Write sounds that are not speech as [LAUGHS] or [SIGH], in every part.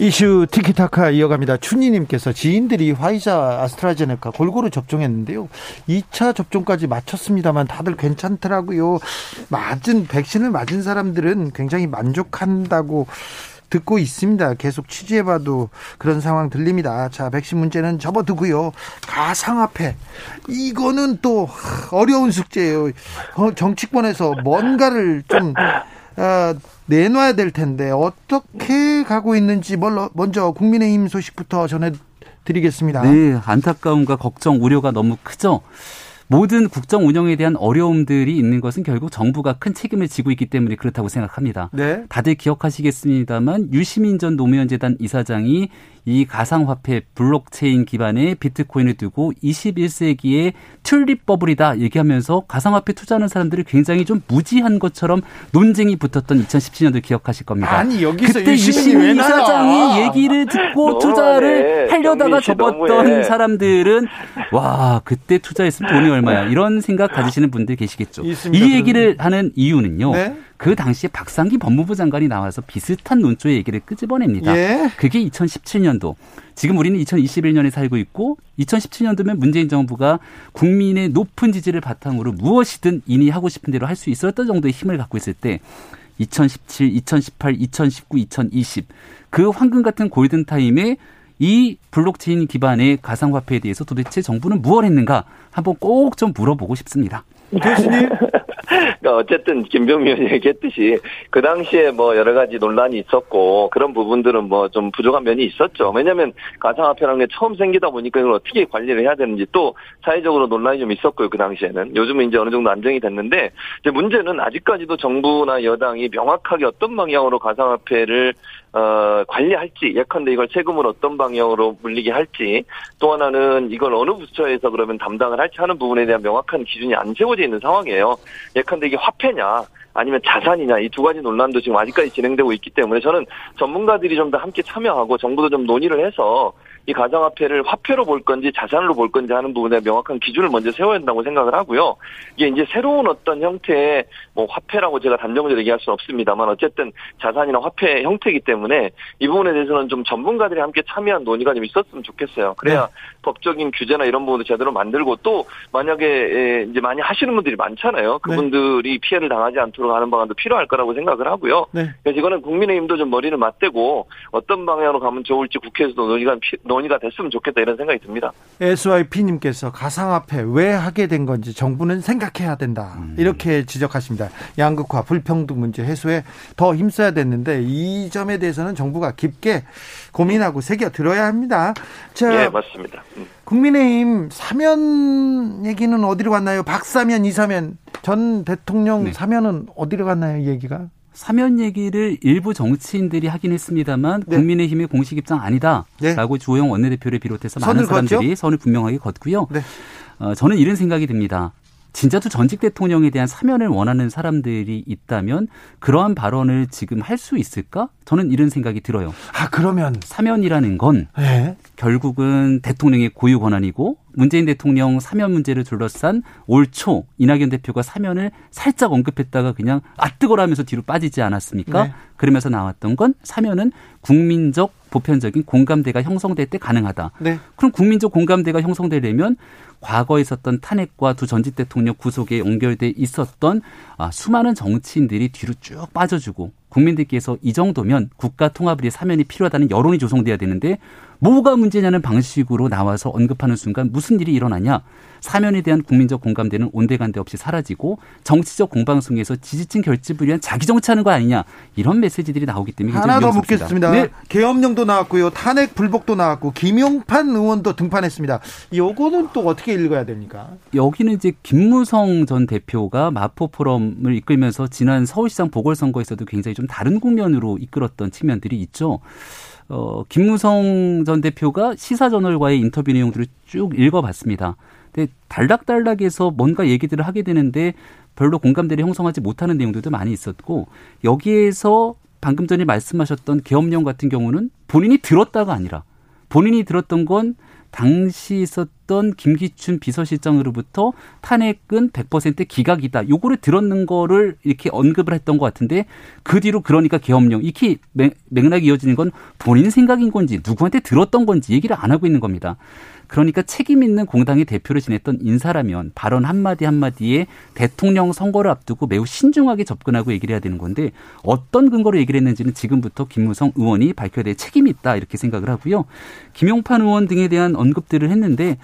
이슈 티키타카 이어갑니다. 춘희님께서 지인들이 화이자 아스트라제네카 골고루 접종했는데요. 2차 접종까지 마쳤습니다만 다들 괜찮더라고요. 맞은 백신을 맞은 사람들은 굉장히 만족한다고 듣고 있습니다. 계속 취재해봐도 그런 상황 들립니다. 자, 백신 문제는 접어두고요. 가상화폐. 이거는 또 어려운 숙제예요. 어, 정치권에서 뭔가를 좀 어, 내놔야 될 텐데 어떻게 가고 있는지 먼저 국민의힘 소식부터 전해드리겠습니다. 네, 안타까움과 걱정, 우려가 너무 크죠. 모든 국정 운영에 대한 어려움들이 있는 것은 결국 정부가 큰 책임을 지고 있기 때문에 그렇다고 생각합니다. 네. 다들 기억하시겠습니다만 유시민 전 노무현 재단 이사장이 이 가상화폐 블록체인 기반의 비트코인을 두고 21세기의 튤립 버블이다 얘기하면서 가상화폐 투자하는 사람들이 굉장히 좀 무지한 것처럼 논쟁이 붙었던 2017년도 기억하실 겁니다. 아니 여기서 그때 유시민 이사장이 얘기를 듣고 투자를 하려다가 접었던. 사람들은 와 그때 투자했으면 돈이 얼마야 이런 생각 가지시는 분들 계시겠죠. 이 얘기를 하는 이유는요. 네? 그 당시에 박상기 법무부 장관이 나와서 비슷한 논조의 얘기를 끄집어냅니다. 예. 그게 2017년도. 지금 우리는 2021년에 살고 있고 2017년도면 문재인 정부가 국민의 높은 지지를 바탕으로 무엇이든 이니 하고 싶은 대로 할 수 있었던 정도의 힘을 갖고 있을 때 2017, 2018, 2019, 2020 그 황금 같은 골든 타임에 이 블록체인 기반의 가상화폐에 대해서 도대체 정부는 무엇 했는가 한번 꼭 좀 물어보고 싶습니다. 교수님. 그러니까 어쨌든 김병미 의원이 얘기했듯이 그 당시에 뭐 여러 가지 논란이 있었고 그런 부분들은 뭐 좀 부족한 면이 있었죠. 왜냐하면 가상화폐라는 게 처음 생기다 보니까 이걸 어떻게 관리를 해야 되는지 또 사회적으로 논란이 좀 있었고요. 그 당시에는 요즘은 이제 어느 정도 안정이 됐는데 이제 문제는 아직까지도 정부나 여당이 명확하게 어떤 방향으로 가상화폐를 어, 관리할지, 예컨대 이걸 세금을 어떤 방향으로 물리게 할지, 또 하나는 이걸 어느 부처에서 그러면 담당을 할지 하는 부분에 대한 명확한 기준이 안 세워져 있는 상황이에요. 예컨대 이게 화폐냐, 아니면 자산이냐 이 두 가지 논란도 지금 아직까지 진행되고 있기 때문에 저는 전문가들이 좀 더 함께 참여하고 정부도 좀 논의를 해서 이 가상화폐를 화폐로 볼 건지 자산으로 볼 건지 하는 부분에 명확한 기준을 먼저 세워야 된다고 생각을 하고요. 이게 이제 새로운 어떤 형태의 뭐 화폐라고 제가 단정적으로 얘기할 수는 없습니다만 어쨌든 자산이나 화폐 형태이기 때문에 이 부분에 대해서는 좀 전문가들이 함께 참여한 논의가 좀 있었으면 좋겠어요. 그래야 네. 법적인 규제나 이런 부분도 제대로 만들고 또 만약에 이제 많이 하시는 분들이 많잖아요. 네. 그분들이 네. 피해를 당하지 않도록 하는 방안도 필요할 거라고 생각을 하고요. 네. 그래서 이거는 국민의힘도 좀 머리를 맞대고 어떤 방향으로 가면 좋을지 국회에서도 논의가 논의가 됐으면 좋겠다 이런 생각이 듭니다. SYP님께서 가상화폐 왜 하게 된 건지 정부는 생각해야 된다 음. 이렇게 지적하십니다. 양극화 불평등 문제 해소에 더 힘써야 됐는데 이 점에 대해서는 정부가 깊게 고민하고 새겨 들어야 합니다. 자, 예 맞습니다. 음. 국민의힘 사면 얘기는 어디로 갔나요? 박사면 이사면 전 대통령 네. 사면은 어디로 갔나요? 얘기가? 사면 얘기를 일부 정치인들이 하긴 했습니다만 네. 국민의힘의 공식 입장 아니다라고 네. 주호영 원내대표를 비롯해서 많은 사람들이 걷죠? 선을 분명하게 걷고요. 네. 어, 저는 이런 생각이 듭니다. 진짜도 전직 대통령에 대한 사면을 원하는 사람들이 있다면 그러한 발언을 지금 할 수 있을까? 저는 이런 생각이 들어요. 아, 그러면 사면이라는 건 네. 결국은 대통령의 고유 권한이고 문재인 대통령 사면 문제를 둘러싼 올 초 이낙연 대표가 사면을 살짝 언급했다가 그냥 아 뜨거라 하면서 뒤로 빠지지 않았습니까? 네. 그러면서 나왔던 건 사면은 국민적 보편적인 공감대가 형성될 때 가능하다. 네. 그럼 국민적 공감대가 형성되려면 과거에 있었던 탄핵과 두 전직 대통령 구속에 연결돼 있었던 아, 수많은 정치인들이 뒤로 쭉 빠져주고 국민들께서 이 정도면 국가 통합을 위해 사면이 필요하다는 여론이 조성돼야 되는데 뭐가 문제냐는 방식으로 나와서 언급하는 순간 무슨 일이 일어나냐? 사면에 대한 국민적 공감대는 온데간데 없이 사라지고 정치적 공방성에서 지지층 결집을 위한 자기 정치하는 거 아니냐 이런 메시지들이 나오기 때문에 하나 더 묻겠습니다. 네. 계엄령도 나왔고요, 탄핵 불복도 나왔고 김용판 의원도 등판했습니다. 요거는 또 어떻게 읽어야 됩니까? 여기는 이제 김무성 전 대표가 마포 포럼을 이끌면서 지난 서울시장 보궐선거에서도 굉장히 좀 다른 국면으로 이끌었던 측면들이 있죠. 어, 김무성 전 대표가 시사저널과의 인터뷰 내용들을 쭉 읽어봤습니다. 근데 달락달락해서 뭔가 얘기들을 하게 되는데 별로 공감대를 형성하지 못하는 내용들도 많이 있었고 여기에서 방금 전에 말씀하셨던 계엄령 같은 경우는 본인이 들었다가 아니라 본인이 들었던 건 당시 있었던 김기춘 비서실장으로부터 탄핵은 100% 기각이다. 요거를 들었는 거를 이렇게 언급을 했던 것 같은데 그 뒤로 그러니까 계엄령 이렇게 맥락이 이어지는 건 본인 생각인 건지 누구한테 들었던 건지 얘기를 안 하고 있는 겁니다. 그러니까 책임 있는 공당의 대표를 지냈던 인사라면 발언 한마디 한마디에 대통령 선거를 앞두고 매우 신중하게 접근하고 얘기를 해야 되는 건데 어떤 근거로 얘기를 했는지는 지금부터 김무성 의원이 밝혀야 될 책임이 있다 이렇게 생각을 하고요. 김용판 의원 등에 대한 언급들을 했는데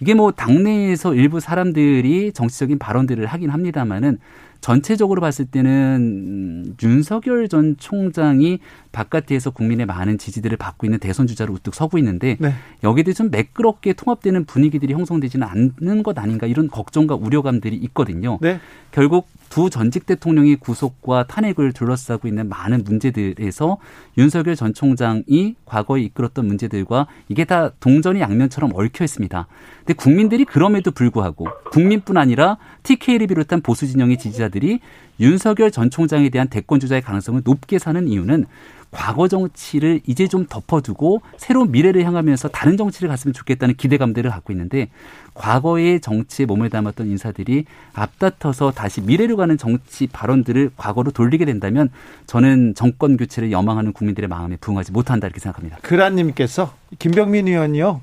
이게 뭐 당내에서 일부 사람들이 정치적인 발언들을 하긴 합니다만은 전체적으로 봤을 때는 윤석열 전 총장이 바깥에서 국민의 많은 지지들을 받고 있는 대선 주자로 우뚝 서고 있는데 네. 여기에 대해 좀 매끄럽게 통합되는 분위기들이 형성되지는 않는 것 아닌가 이런 걱정과 우려감들이 있거든요. 네. 결국 두 전직 대통령의 구속과 탄핵을 둘러싸고 있는 많은 문제들에서 윤석열 전 총장이 과거에 이끌었던 문제들과 이게 다 동전이 양면처럼 얽혀 있습니다. 근데 국민들이 그럼에도 불구하고 국민뿐 아니라 TK를 비롯한 보수 진영의 지지자들이 윤석열 전 총장에 대한 대권 주자의 가능성을 높게 사는 이유는 과거 정치를 이제 좀 덮어두고 새로운 미래를 향하면서 다른 정치를 갔으면 좋겠다는 기대감들을 갖고 있는데 과거의 정치에 몸을 담았던 인사들이 앞다퉈서 다시 미래로 가는 정치 발언들을 과거로 돌리게 된다면 저는 정권 교체를 염망하는 국민들의 마음에 부응하지 못한다 이렇게 생각합니다. 그란님께서 김병민 의원이요.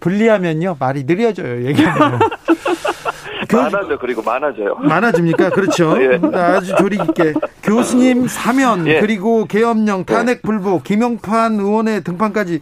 분리하면요. 말이 느려져요. 얘기하면 [LAUGHS] 많아져 그리고 많아져요. 많아집니까? 그렇죠. [LAUGHS] 예. 아주 조리 깊게 교수님 사면 예. 그리고 계엄령 탄핵 불복 김영판 의원의 등판까지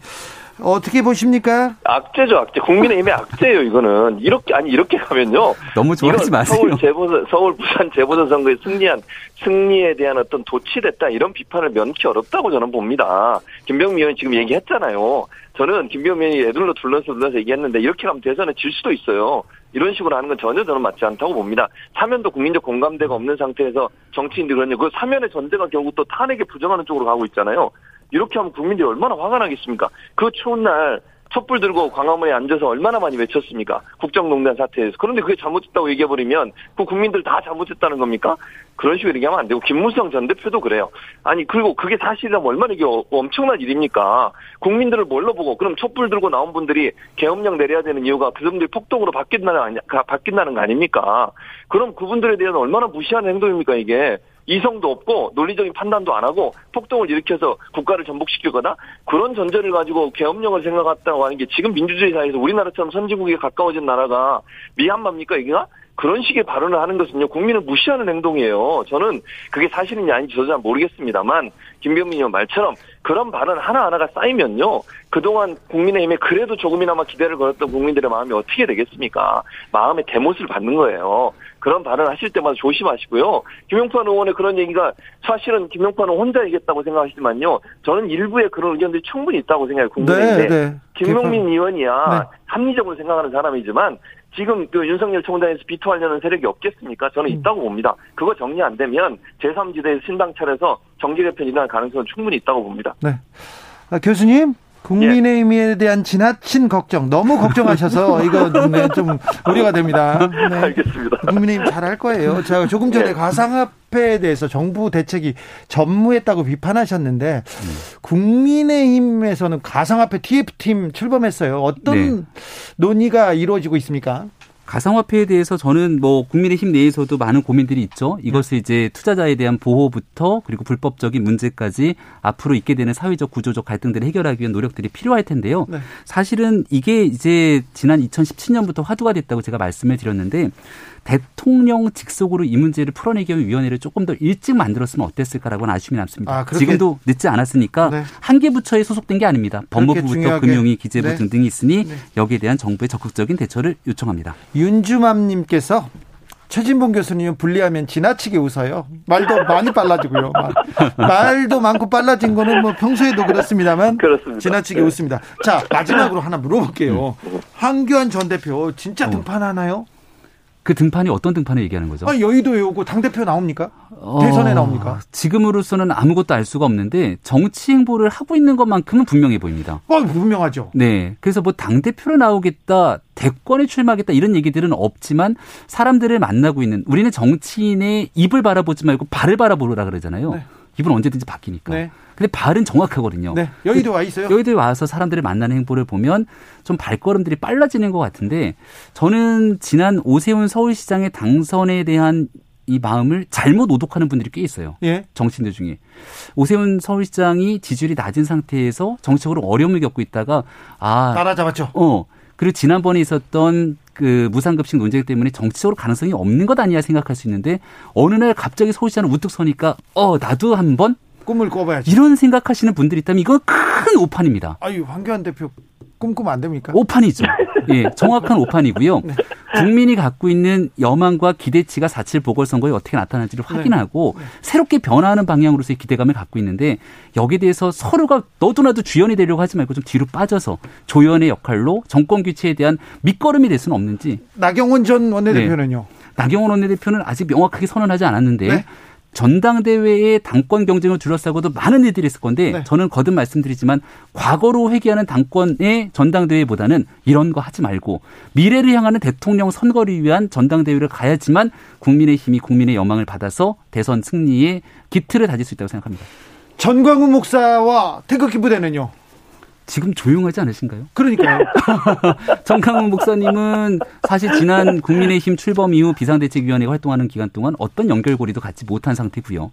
어떻게 보십니까? 악재죠, 악재. 국민의힘의 악재예요, 이거는. 이렇게 아니 이렇게 가면요. 너무 좋아하지 마세요. 서울 재보선 서울 부산 재보선 선거에 승리한 승리에 대한 어떤 도취됐다 이런 비판을 면키 어렵다고 저는 봅니다. 김병미 의원이 지금 얘기했잖아요. 저는 김병미 의원이 애들로 둘러서 둘러서 얘기했는데 이렇게 가면 대선에 질 수도 있어요. 이런 식으로 하는 건 전혀 저는 맞지 않다고 봅니다. 사면도 국민적 공감대가 없는 상태에서 정치인들이 그러냐. 그 사면의 전제가 결국 또 탄핵에 부정하는 쪽으로 가고 있잖아요. 이렇게 하면 국민들이 얼마나 화가 나겠습니까? 그 추운 날 촛불 들고 광화문에 앉아서 얼마나 많이 외쳤습니까? 국정농단 사태에서. 그런데 그게 잘못했다고 얘기해버리면 그 국민들 다 잘못했다는 겁니까? 그런 식으로 얘기하면 안 되고 김무성 전 대표도 그래요. 아니 그리고 그게 사실이라면 얼마나 이게 어, 엄청난 일입니까? 국민들을 뭘로 보고 그럼 촛불 들고 나온 분들이 계엄령 내려야 되는 이유가 그분들이 폭동으로 바뀐다는 바뀐다는 거 아닙니까? 그럼 그분들에 대해서 얼마나 무시하는 행동입니까 이게? 이성도 없고 논리적인 판단도 안 하고 폭동을 일으켜서 국가를 전복시키거나 그런 전제를 가지고 계엄령을 생각했다고 하는 게 지금 민주주의 사회에서 우리나라처럼 선진국에 가까워진 나라가 미얀마입니까 이게가? 그런 식의 발언을 하는 것은요 국민을 무시하는 행동이에요. 저는 그게 사실인지 아닌지 저도 잘 모르겠습니다만 김병민 의원 말처럼 그런 발언 하나 하나가 쌓이면요 그동안 국민의힘에 그래도 조금이나마 기대를 걸었던 국민들의 마음이 어떻게 되겠습니까? 마음의 대못을 받는 거예요. 그런 발언 하실 때마다 조심하시고요. 김용판 의원의 그런 얘기가 사실은 김용판 의원 혼자 얘기했다고 생각하시지만요. 저는 일부의 그런 의견들이 충분히 있다고 생각해요. 국민의힘에. 네, 네. 김용민 의원이야 네. 합리적으로 생각하는 사람이지만 지금 그 윤석열 총장에서 비토하려는 세력이 없겠습니까? 저는 음. 있다고 봅니다. 그거 정리 안 되면 제3지대에서 신당 차려서 정계 개편 일어날 가능성은 충분히 있다고 봅니다. 네. 아, 교수님 국민의힘에 대한 지나친 걱정 너무 걱정하셔서 [LAUGHS] 이거 네, 좀 우려가 됩니다. 네. 알겠습니다. 국민의힘 잘할 거예요. 제가 조금 전에 네. 가상화폐에 대해서 정부 대책이 전무했다고 비판하셨는데 음. 국민의힘에서는 가상화폐 TF팀 출범했어요. 어떤 네. 논의가 이루어지고 있습니까? 가상화폐에 대해서 저는 뭐 국민의힘 내에서도 많은 고민들이 있죠. 이것을 이제 투자자에 대한 보호부터 그리고 불법적인 문제까지 앞으로 있게 되는 사회적 구조적 갈등들을 해결하기 위한 노력들이 필요할 텐데요. 네. 사실은 이게 이제 지난 2017년부터 화두가 됐다고 제가 말씀을 드렸는데 대통령 직속으로 이 문제를 풀어내기 위한 위원회를 조금 더 일찍 만들었으면 어땠을까라고는 아쉬움이 남습니다. 아, 지금도 늦지 않았으니까 네. 한개 부처에 소속된 게 아닙니다. 법무부부터 금융위, 기재부 네. 등등이 있으니 네. 여기에 대한 정부의 적극적인 대처를 요청합니다. 윤주맘님께서 최진봉 교수님은 분리하면 지나치게 웃어요. 말도 많이 빨라지고요. 말, 도 많고 빨라진 거는 뭐 평소에도 그렇습니다만 그렇습니다. 지나치게 네. 웃습니다. 자 마지막으로 하나 물어볼게요. 음. 황교안 전 대표 진짜 어. 등판하나요? 그 등판이 어떤 등판을 얘기하는 거죠? 아, 여의도에 오고 당대표 나옵니까? 어, 대선에 나옵니까? 지금으로서는 아무것도 알 수가 없는데 정치 행보를 하고 있는 것만큼은 분명해 보입니다. 어, 분명하죠. 네. 그래서 뭐 당대표로 나오겠다 대권에 출마하겠다 이런 얘기들은 없지만 사람들을 만나고 있는 우리는 정치인의 입을 바라보지 말고 발을 바라보라 그러잖아요. 네. 입은 언제든지 바뀌니까. 네. 근데 발은 정확하거든요. 네. 여의도 와 있어요. 여의도에 와서 사람들을 만나는 행보를 보면 좀 발걸음들이 빨라지는 것 같은데 저는 지난 오세훈 서울시장의 당선에 대한 이 마음을 잘못 오독하는 분들이 꽤 있어요. 예. 정치인들 중에. 오세훈 서울시장이 지지율이 낮은 상태에서 정치적으로 어려움을 겪고 있다가 아 따라잡았죠. 어. 그리고 지난번에 있었던 그 무상급식 논쟁 때문에 정치적으로 가능성이 없는 것 아니냐 생각할 수 있는데 어느 날 갑자기 서울시장을 우뚝 서니까 어 나도 한번 꿈을 꿔봐야지. 이런 생각하시는 분들이 있다면 이건 큰 오판입니다. 아유 황교안 대표 꿈꾸면 안 됩니까? 오판이죠. [LAUGHS] 예, 정확한 오판이고요. 네. 국민이 갖고 있는 여망과 기대치가 4.7 보궐선거에 어떻게 나타날지를 네. 확인하고 네. 새롭게 변화하는 방향으로서의 기대감을 갖고 있는데 여기에 대해서 서로가 너도 나도 주연이 되려고 하지 말고 좀 뒤로 빠져서 조연의 역할로 정권 교체에 대한 밑거름이 될 수는 없는지. 나경원 전 원내대표는요? 네. 나경원 원내대표는 아직 명확하게 선언하지 않았는데 네? 전당대회의 당권 경쟁을 둘러싸고도 많은 일들이 있을 건데 네. 저는 거듭 말씀드리지만 과거로 회귀하는 당권의 전당대회보다는 이런 거 하지 말고 미래를 향하는 대통령 선거를 위한 전당대회를 가야지만 국민의 힘이 국민의 여망을 받아서 대선 승리의 기틀을 다질 수 있다고 생각합니다. 전광훈 목사와 태극기 부대는요? 지금 조용하지 않으신가요? 그러니까요. [LAUGHS] 정강훈 목사님은 사실 지난 국민의힘 출범 이후 비상대책위원회가 활동하는 기간 동안 어떤 연결고리도 갖지 못한 상태고요.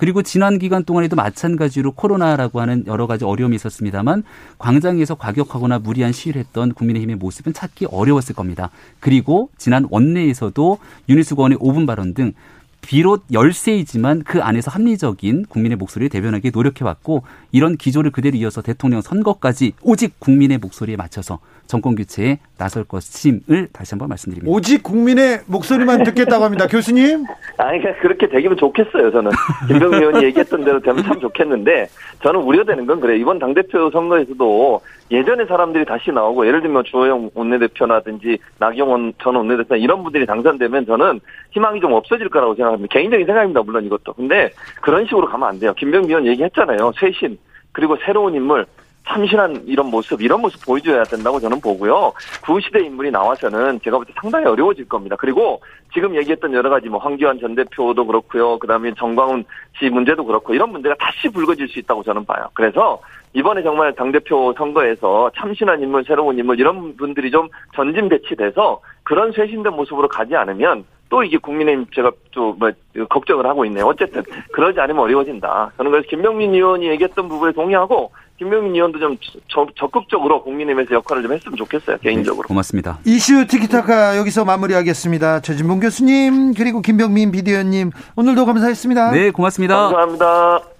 그리고 지난 기간 동안에도 마찬가지로 코로나라고 하는 여러 가지 어려움이 있었습니다만 광장에서 과격하거나 무리한 시위를 했던 국민의힘의 모습은 찾기 어려웠을 겁니다. 그리고 지난 원내에서도 유니스 의원의 5분 발언 등 비롯 열세이지만 그 안에서 합리적인 국민의 목소리를 대변하기 노력해왔고 이런 기조를 그대로 이어서 대통령 선거까지 오직 국민의 목소리에 맞춰서 정권 교체에 나설 것임을 다시 한번 말씀드립니다. 오직 국민의 목소리만 듣겠다고 합니다. [LAUGHS] 교수님? 아니, 그러니까 그렇게 되기면 좋겠어요, 저는. 김병미 의원이 얘기했던 대로 되면 참 좋겠는데, 저는 우려되는 건 그래요. 이번 당 대표 선거에서도 예전에 사람들이 다시 나오고, 예를 들면 주호영 원내대표라든지 나경원 전 원내대표 이런 분들이 당선되면 저는 희망이 좀 없어질 거라고 생각합니다. 개인적인 생각입니다, 물론 이것도. 근데 그런 식으로 가면 안 돼요. 김병미 의원 얘기했잖아요. 쇄신. 그리고 새로운 인물, 참신한 이런 모습, 이런 모습 보여줘야 된다고 저는 보고요. 구시대 인물이 나와서는 제가 볼 때 상당히 어려워질 겁니다. 그리고 지금 얘기했던 여러 가지 뭐 황교안 전 대표도 그렇고요. 그 다음에 정광훈 씨 문제도 그렇고 이런 문제가 다시 불거질 수 있다고 저는 봐요. 그래서 이번에 정말 당대표 선거에서 참신한 인물, 새로운 인물 이런 분들이 좀 전진 배치돼서 그런 쇄신된 모습으로 가지 않으면 또 이게 국민의힘 제가 좀 뭐 걱정을 하고 있네요. 어쨌든 그러지 않으면 어려워진다. 저는 그래서 김명민 의원이 얘기했던 부분에 동의하고 김명민 의원도 좀 적극적으로 국민의힘에서 역할을 좀 했으면 좋겠어요. 개인적으로. 네, 고맙습니다. 이슈 티키타카 여기서 마무리하겠습니다. 최진봉 교수님 그리고 김병민 비대위원님 오늘도 감사했습니다. 네, 고맙습니다. 감사합니다.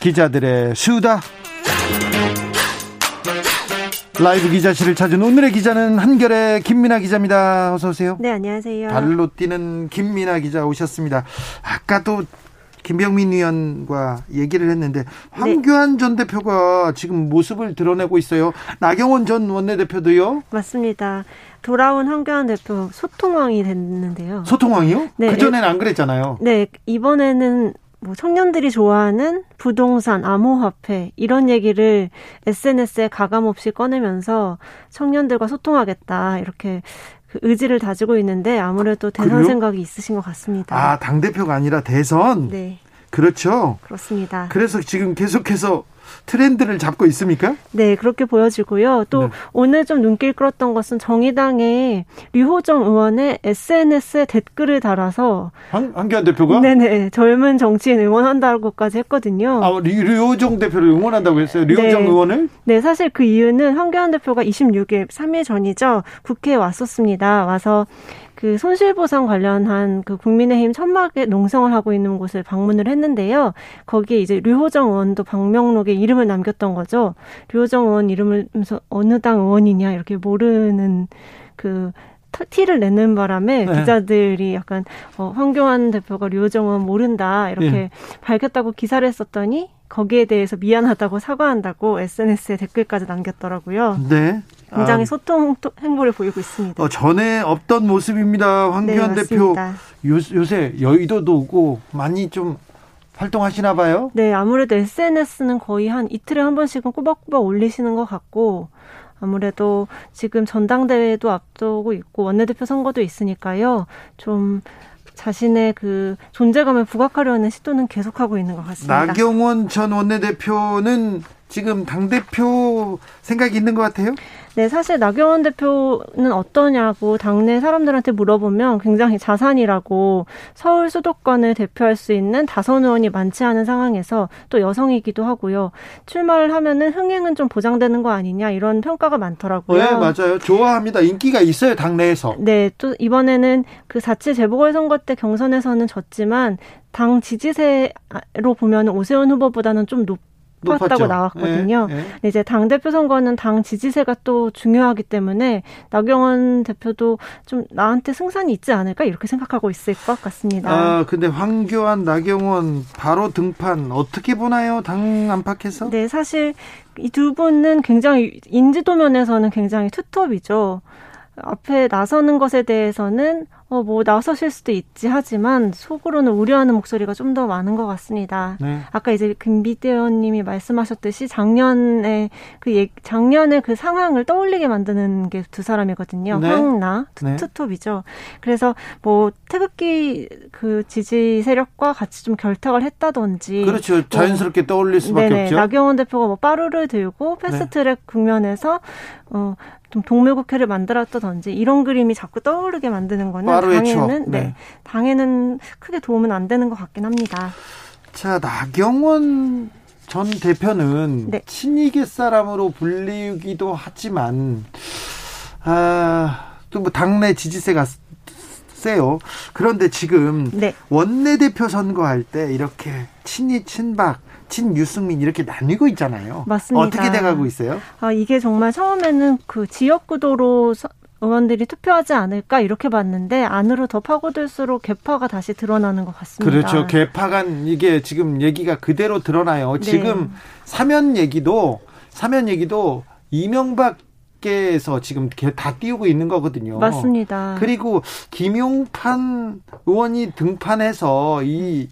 기자들의 수다 라이브 기자실을 찾은 오늘의 기자는 한결의 김민아 기자입니다. 어서 오세요. 네, 안녕하세요. 발로 뛰는 김민아 기자 오셨습니다. 아까도 김병민 의원과 얘기를 했는데 황교안 네. 전 대표가 지금 모습을 드러내고 있어요. 나경원 전 원내대표도요. 맞습니다. 돌아온 황교안 대표 소통왕이 됐는데요. 소통왕이요? 네. 그 전에는 안 그랬잖아요. 네, 이번에는 뭐 청년들이 좋아하는 부동산, 암호화폐 이런 얘기를 SNS에 가감 없이 꺼내면서 청년들과 소통하겠다 이렇게 그 의지를 다지고 있는데 아무래도 대선 그래요? 생각이 있으신 것 같습니다. 아, 당 대표가 아니라 대선? 네. 그렇죠. 그렇습니다. 그래서 지금 계속해서 트렌드를 잡고 있습니까? 네, 그렇게 보여지고요. 또 네. 오늘 좀 눈길 끌었던 것은 정의당의 류호정 의원의 SNS에 댓글을 달아서 한, 한기환 대표가? 네네, 젊은 정치인 응원한다고까지 했거든요. 아, 류호정 대표를 응원한다고 했어요? 류호정 네. 의원을? 네, 사실 그 이유는 황교안 대표가 26일, 3일 전이죠. 국회에 왔었습니다. 와서 그 손실보상 관련한 그 국민의힘 천막에 농성을 하고 있는 곳을 방문을 했는데요. 거기에 이제 류호정 의원도 방명록에 이름을 남겼던 거죠. 류호정 의원 이름을 어느 당 의원이냐 이렇게 모르는 그 티를 내는 바람에 네. 기자들이 약간 어, 황교안 대표가 류호정 의원 모른다 이렇게 네. 밝혔다고 기사를 했었더니 거기에 대해서 미안하다고 사과한다고 SNS에 댓글까지 남겼더라고요. 네. 굉장히 아, 소통 행보를 보이고 있습니다. 어, 전에 없던 모습입니다. 황교안 네, 대표 요, 요새 여의도도 오고 많이 좀 활동하시나 봐요? 네, 아무래도 SNS는 거의 한 이틀에 한 번씩은 꼬박꼬박 올리시는 것 같고 아무래도 지금 전당대회도 앞두고 있고 원내대표 선거도 있으니까요. 좀 자신의 그 존재감을 부각하려는 시도는 계속하고 있는 것 같습니다. 나경원 전 원내대표는 지금 당대표 생각이 있는 것 같아요? 네, 사실 나경원 대표는 어떠냐고 당내 사람들한테 물어보면 굉장히 자산이라고 서울 수도권을 대표할 수 있는 다선 의원이 많지 않은 상황에서 또 여성이기도 하고요. 출마를 하면은 흥행은 좀 보장되는 거 아니냐 이런 평가가 많더라고요. 네, 맞아요. 좋아합니다. 인기가 있어요, 당내에서. 네, 또 이번에는 그 자치 재보궐선거 때 경선에서는 졌지만 당 지지세로 보면 오세훈 후보보다는 좀 높, 높았다고 나왔거든요. 예, 예. 이제 당 대표 선거는 당 지지세가 또 중요하기 때문에 나경원 대표도 좀 나한테 승산이 있지 않을까 이렇게 생각하고 있을 것 같습니다. 아 근데 황교안, 나경원 바로 등판 어떻게 보나요? 당 안팎에서? 네, 사실 이 두 분은 굉장히 인지도 면에서는 굉장히 투톱이죠. 앞에 나서는 것에 대해서는 어, 뭐, 나서실 수도 있지 하지만, 속으로는 우려하는 목소리가 좀 더 많은 것 같습니다. 네. 아까 이제 김비대원님이 말씀하셨듯이 작년에 그 예, 작년에 그 상황을 떠올리게 만드는 게 두 사람이거든요. 네. 황나, 네. 투톱이죠. 그래서 뭐, 태극기 그 지지 세력과 같이 좀 결탁을 했다든지. 그렇죠. 뭐 자연스럽게 뭐, 떠올릴 수밖에 네네. 없죠. 나경원 대표가 뭐, 빠루를 들고 패스트트랙 네. 국면에서, 어, 좀 동물국회를 만들었다든지 이런 그림이 자꾸 떠오르게 만드는 거는 당에는 네. 네. 당에는 크게 도움은 안 되는 것 같긴 합니다. 자 나경원 전 대표는 네. 친이계 사람으로 불리기도 하지만 아또 뭐 당내 지지세가 세요. 그런데 지금 네. 원내대표 선거할 때 이렇게 친이 친박 친 유승민 이렇게 나뉘고 있잖아요. 맞습니다. 어떻게 돼가고 있어요? 아 이게 정말 처음에는 그 지역 구도로 의원들이 투표하지 않을까 이렇게 봤는데 안으로 더 파고들수록 개파가 다시 드러나는 것 같습니다. 그렇죠. 개파간 이게 지금 얘기가 그대로 드러나요. 네. 지금 사면 얘기도 사면 얘기도 이명박 께서 지금 다 띄우고 있는 거거든요. 맞습니다. 그리고 김용판 의원이 등판해서 이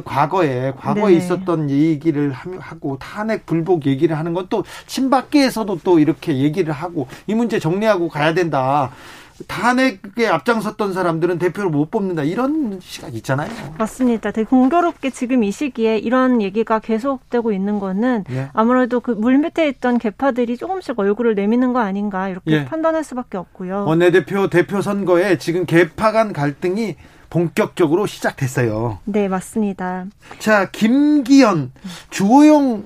과거에 과거에 네. 있었던 얘기를 하고 탄핵 불복 얘기를 하는 건 또 친박계에서도 또 이렇게 얘기를 하고 이 문제 정리하고 가야 된다. 탄핵에 앞장섰던 사람들은 대표를 못 뽑는다 이런 시각 있잖아요. 맞습니다. 되게 공교롭게 지금 이 시기에 이런 얘기가 계속되고 있는 거는 예. 아무래도 그 물밑에 있던 개파들이 조금씩 얼굴을 내미는 거 아닌가 이렇게 예. 판단할 수밖에 없고요. 원내대표 대표 선거에 지금 개파 간 갈등이 본격적으로 시작됐어요. 네, 맞습니다. 자, 김기현, 주호영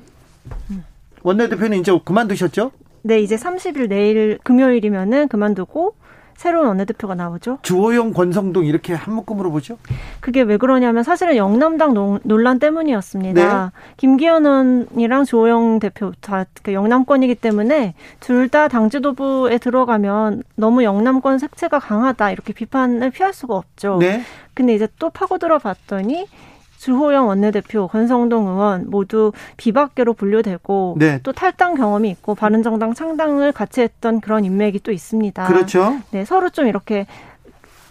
원내대표는 이제 그만두셨죠? 네, 이제 30일 내일 금요일이면은 그만두고 새로운 원내대표가 나오죠. 주호영, 권성동 이렇게 한 묶음으로 보죠? 그게 왜 그러냐면 사실은 영남당 논란 때문이었습니다. 네. 김기현 의원이랑 주호영 대표 다그 영남권이기 때문에 둘 다 당 지도부에 들어가면 너무 영남권 색채가 강하다 이렇게 비판을 피할 수가 없죠. 네. 근데 이제 또 파고들어 봤더니 주호영 원내대표, 권성동 의원 모두 비박계로 분류되고 네. 또 탈당 경험이 있고 바른정당 창당을 같이 했던 그런 인맥이 또 있습니다. 그렇죠. 네, 서로 좀 이렇게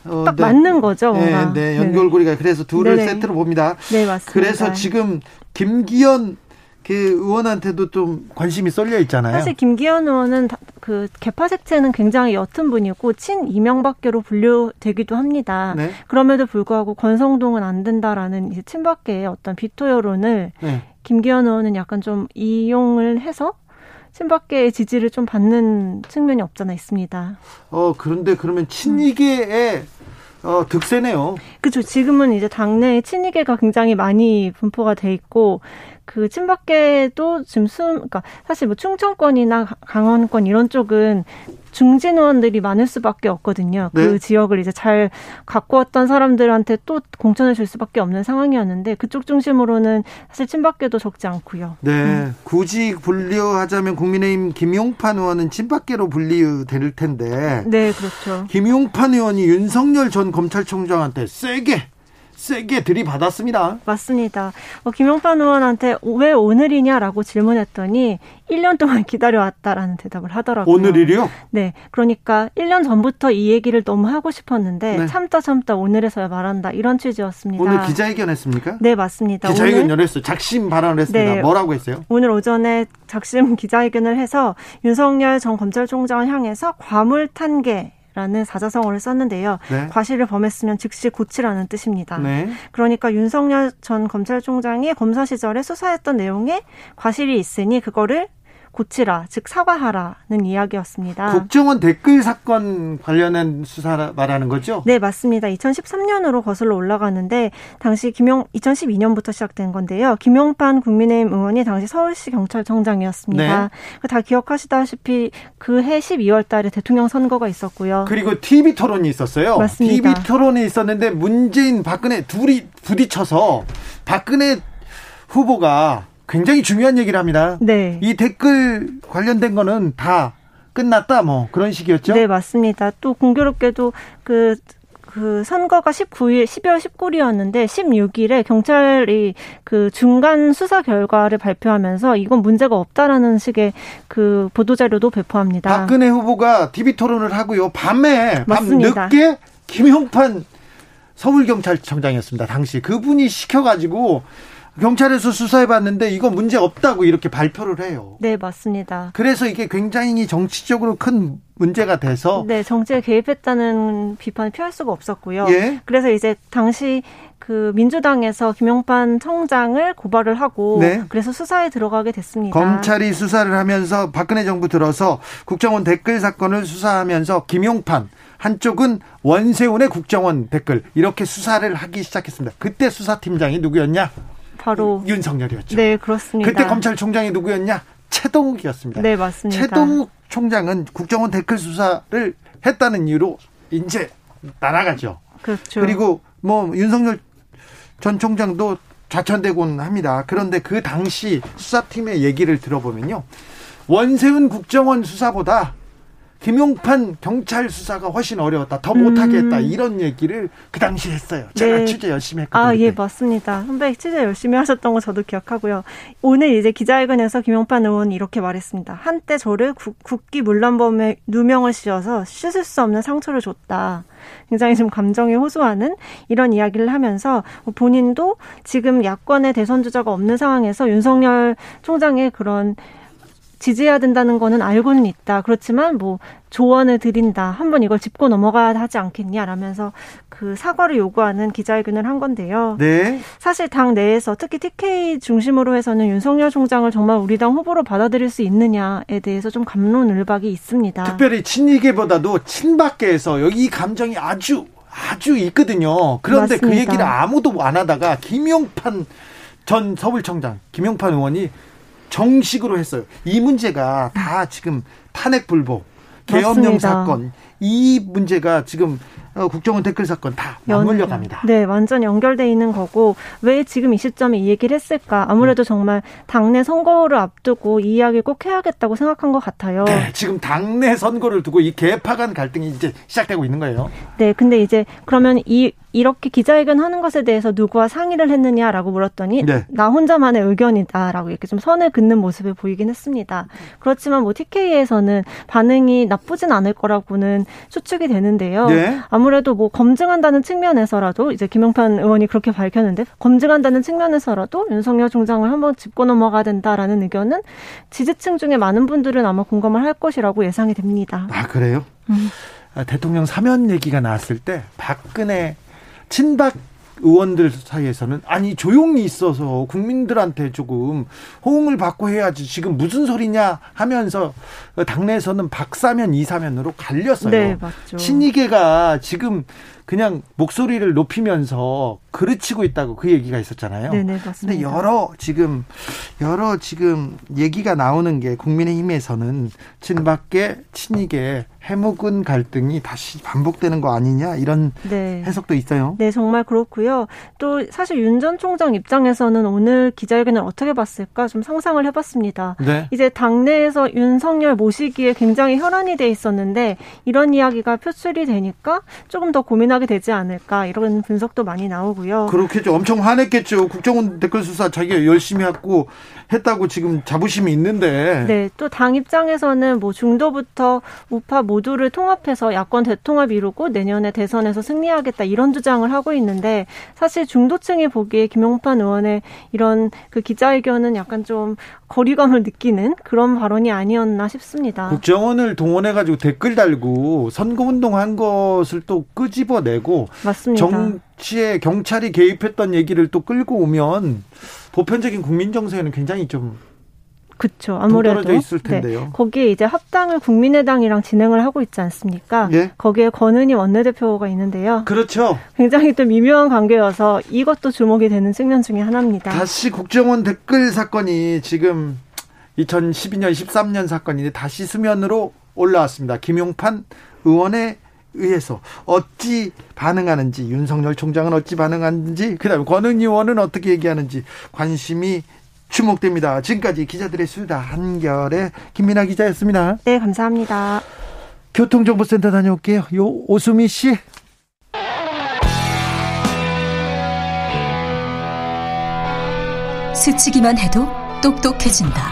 어, 딱 네. 맞는 거죠. 네. 네, 네, 연결고리가 그래서 둘을 네네. 세트로 봅니다. 네, 맞습니다. 그래서 지금 김기현 그 의원한테도 좀 관심이 쏠려 있잖아요. 사실 김기현 의원은 그 개파 색채는 굉장히 옅은 분이고 친 이명박계로 분류되기도 합니다. 네. 그럼에도 불구하고 권성동은 안 된다라는 이제 친박계의 어떤 비토 여론을 네. 김기현 의원은 약간 좀 이용을 해서 친박계의 지지를 좀 받는 측면이 없잖아 있습니다. 어 그런데 그러면 친이계의 어, 득세네요. 그렇죠. 지금은 이제 당내에 친이계가 굉장히 많이 분포가 돼 있고 그 친박계도 지금 숨, 그러니까 사실 뭐 충청권이나 강원권 이런 쪽은 중진 의원들이 많을 수밖에 없거든요. 그 네. 그 지역을 이제 잘 갖고 왔던 사람들한테 또 공천을 줄 수밖에 없는 상황이었는데 그쪽 중심으로는 사실 친박계도 적지 않고요. 네, 음. 굳이 분류하자면 국민의힘 김용판 의원은 친박계로 분류될 텐데. 네, 그렇죠. 김용판 의원이 윤석열 전 검찰총장한테 세게 세게 들이받았습니다. 맞습니다. 어, 김용판 의원한테 왜 오늘이냐라고 질문했더니 1년 동안 기다려왔다라는 대답을 하더라고요. 오늘이요? 네. 그러니까 1년 전부터 이 얘기를 너무 하고 싶었는데 네. 참다 참다 오늘에서야 말한다. 이런 취지였습니다. 오늘 기자회견 했습니까? 네, 맞습니다. 기자회견 열었어요. 작심 발언을 했습니다. 네. 뭐라고 했어요? 오늘 오전에 작심 기자회견을 해서 윤석열 전 검찰총장을 향해서 과물 탄계 라는 사자성어를 썼는데요. 네. 과실을 범했으면 즉시 고치라는 뜻입니다. 네. 그러니까 윤석열 전 검찰총장이 검사 시절에 수사했던 내용에 과실이 있으니 그거를 고치라, 즉 사과하라는 이야기였습니다. 국정원 댓글 사건 관련한 수사 말하는 거죠? 네, 맞습니다. 2013년으로 거슬러 올라가는데 당시 김용 2012년부터 시작된 건데요. 김용판 국민의힘 의원이 당시 서울시 경찰청장이었습니다. 네. 다 기억하시다시피 그해 12월 달에 대통령 선거가 있었고요. 그리고 TV 토론이 있었어요. 맞습니다. TV 토론이 있었는데 문재인 박근혜 둘이 부딪혀서 박근혜 후보가 굉장히 중요한 얘기를 합니다. 네. 이 댓글 관련된 거는 다 끝났다 뭐 그런 식이었죠? 네, 맞습니다. 또 공교롭게도 그, 그 선거가 19일, 12월 19일이었는데 16일에 경찰이 그 중간 수사 결과를 발표하면서 이건 문제가 없다라는 식의 그 보도자료도 배포합니다. 박근혜 후보가 TV 토론을 하고요. 밤에, 맞습니다. 밤 늦게 김용판 서울경찰청장이었습니다. 당시 그분이 시켜가지고 경찰에서 수사해봤는데 이거 문제 없다고 이렇게 발표를 해요. 네, 맞습니다. 그래서 이게 굉장히 정치적으로 큰 문제가 돼서 네, 정치에 개입했다는 비판을 피할 수가 없었고요. 예? 그래서 이제 당시 그 민주당에서 김용판 청장을 고발을 하고 네. 그래서 수사에 들어가게 됐습니다. 검찰이 수사를 하면서 박근혜 정부 들어서 국정원 댓글 사건을 수사하면서 김용판 한쪽은 원세훈의 국정원 댓글 이렇게 수사를 하기 시작했습니다. 그때 수사팀장이 누구였냐? 바로 윤석열이었죠. 네, 그렇습니다. 그때 검찰총장이 누구였냐? 최동욱이었습니다. 네, 맞습니다. 최동욱 총장은 국정원 댓글 수사를 했다는 이유로 이제 날아가죠. 그렇죠. 그리고 뭐 윤석열 전 총장도 좌천되곤 합니다. 그런데 그 당시 수사팀의 얘기를 들어보면요. 원세훈 국정원 수사보다 김용판 경찰 수사가 훨씬 어려웠다. 더 못하겠다. 음. 이런 얘기를 그 당시 했어요. 제가 네. 취재 열심히 했거든요. 아, 예, 맞습니다. 선배 취재 열심히 하셨던 거 저도 기억하고요. 오늘 이제 기자회견에서 김용판 의원이 이렇게 말했습니다. 한때 저를 국, 기 물란범에 누명을 씌워서 씻을 수 없는 상처를 줬다. 굉장히 좀 감정이 호소하는 이런 이야기를 하면서 본인도 지금 야권의 대선 주자가 없는 상황에서 윤석열 총장의 그런 지지해야 된다는 거는 알고는 있다. 그렇지만 뭐 조언을 드린다. 한번 이걸 짚고 넘어가야 하지 않겠냐라면서 그 사과를 요구하는 기자회견을 한 건데요. 네. 사실 당 내에서 특히 TK 중심으로 해서는 윤석열 총장을 정말 우리 당 후보로 받아들일 수 있느냐에 대해서 좀 감론을박이 있습니다. 특별히 친이계보다도 친박계에서 여기 감정이 아주 아주 있거든요. 그런데 그 맞습니다. 그 얘기를 아무도 안 하다가 김용판 전 서울청장 김용판 의원이 정식으로 했어요. 이 문제가 다 지금 탄핵 불복, 계엄령 사건 이 문제가 지금 어, 국정원 댓글 사건 다 맞물려 갑니다. 네, 완전 연결돼 있는 거고 왜 지금 이 시점에 이 얘기를 했을까? 아무래도 음. 정말 당내 선거를 앞두고 이 이야기를 꼭 해야겠다고 생각한 것 같아요. 네, 지금 당내 선거를 두고 이 개파 간 갈등이 이제 시작되고 있는 거예요. 네, 근데 이제 그러면 이 이렇게 기자회견 하는 것에 대해서 누구와 상의를 했느냐라고 물었더니 네. 나 혼자만의 의견이다라고 이렇게 좀 선을 긋는 모습을 보이긴 했습니다. 그렇지만 뭐 TK에서는 반응이 나쁘진 않을 거라고는 추측이 되는데요. 네. 아무래도 뭐 검증한다는 측면에서라도 이제 김영판 의원이 그렇게 밝혔는데 검증한다는 측면에서라도 윤석열 총장을 한번 짚고 넘어가야 된다라는 의견은 지지층 중에 많은 분들은 아마 공감을 할 것이라고 예상이 됩니다. 아 그래요? 음. 아, 대통령 사면 얘기가 나왔을 때 박근혜 친박 의원들 사이에서는 아니 조용히 있어서 국민들한테 조금 호응을 받고 해야지 지금 무슨 소리냐 하면서 당내에서는 박사면 이사면으로 갈렸어요. 네, 맞죠. 친이계가 지금 그냥 목소리를 높이면서 그르치고 있다고 그 얘기가 있었잖아요. 네네 맞습니다. 근데 여러 지금 여러 지금 얘기가 나오는 게 국민의힘에서는 친박계 친이계 해묵은 갈등이 다시 반복되는 거 아니냐 이런 네. 해석도 있어요. 네, 정말 그렇고요. 또 사실 윤 전 총장 입장에서는 오늘 기자회견을 어떻게 봤을까 좀 상상을 해봤습니다. 네. 이제 당내에서 윤석열 모시기에 굉장히 혈안이 돼 있었는데 이런 이야기가 표출이 되니까 조금 더 고민 하게 되지 않을까 이런 분석도 많이 나오고요. 그렇겠죠. 엄청 화냈겠죠. 국정원 댓글 수사 자기가 열심히 했고 했다고 지금 자부심이 있는데. 네, 또 당 입장에서는 뭐 중도부터 우파 모두를 통합해서 야권 대통합 이루고 내년에 대선에서 승리하겠다 이런 주장을 하고 있는데 사실 중도층이 보기에 김용판 의원의 이런 그 기자회견은 약간 좀 거리감을 느끼는 그런 발언이 아니었나 싶습니다. 국정원을 동원해가지고 댓글 달고 선거운동 한 것을 또 끄집어 내고 맞습니다. 정치에 경찰이 개입했던 얘기를 또 끌고 오면 보편적인 국민 정서에는 굉장히 좀 그렇죠. 아무래도 떨어져 있을 네. 텐데요. 네. 거기에 이제 합당을 국민의당이랑 진행을 하고 있지 않습니까? 예? 거기에 권은희 원내대표가 있는데요. 그렇죠. 굉장히 또 미묘한 관계여서 이것도 주목이 되는 측면 중에 하나입니다. 다시 국정원 댓글 사건이 지금 2012년 13년 사건인데 다시 수면으로 올라왔습니다. 김용판 의원의 의해서 어찌 반응하는지 윤석열 총장은 어찌 반응하는지 그다음에 권은희 의원은 어떻게 얘기하는지 관심이 주목됩니다. 지금까지 기자들의 수다 한결의 김민아 기자였습니다. 네, 감사합니다. 교통정보센터 다녀올게요. 요 오수미 씨. 스치기만 해도 똑똑해진다.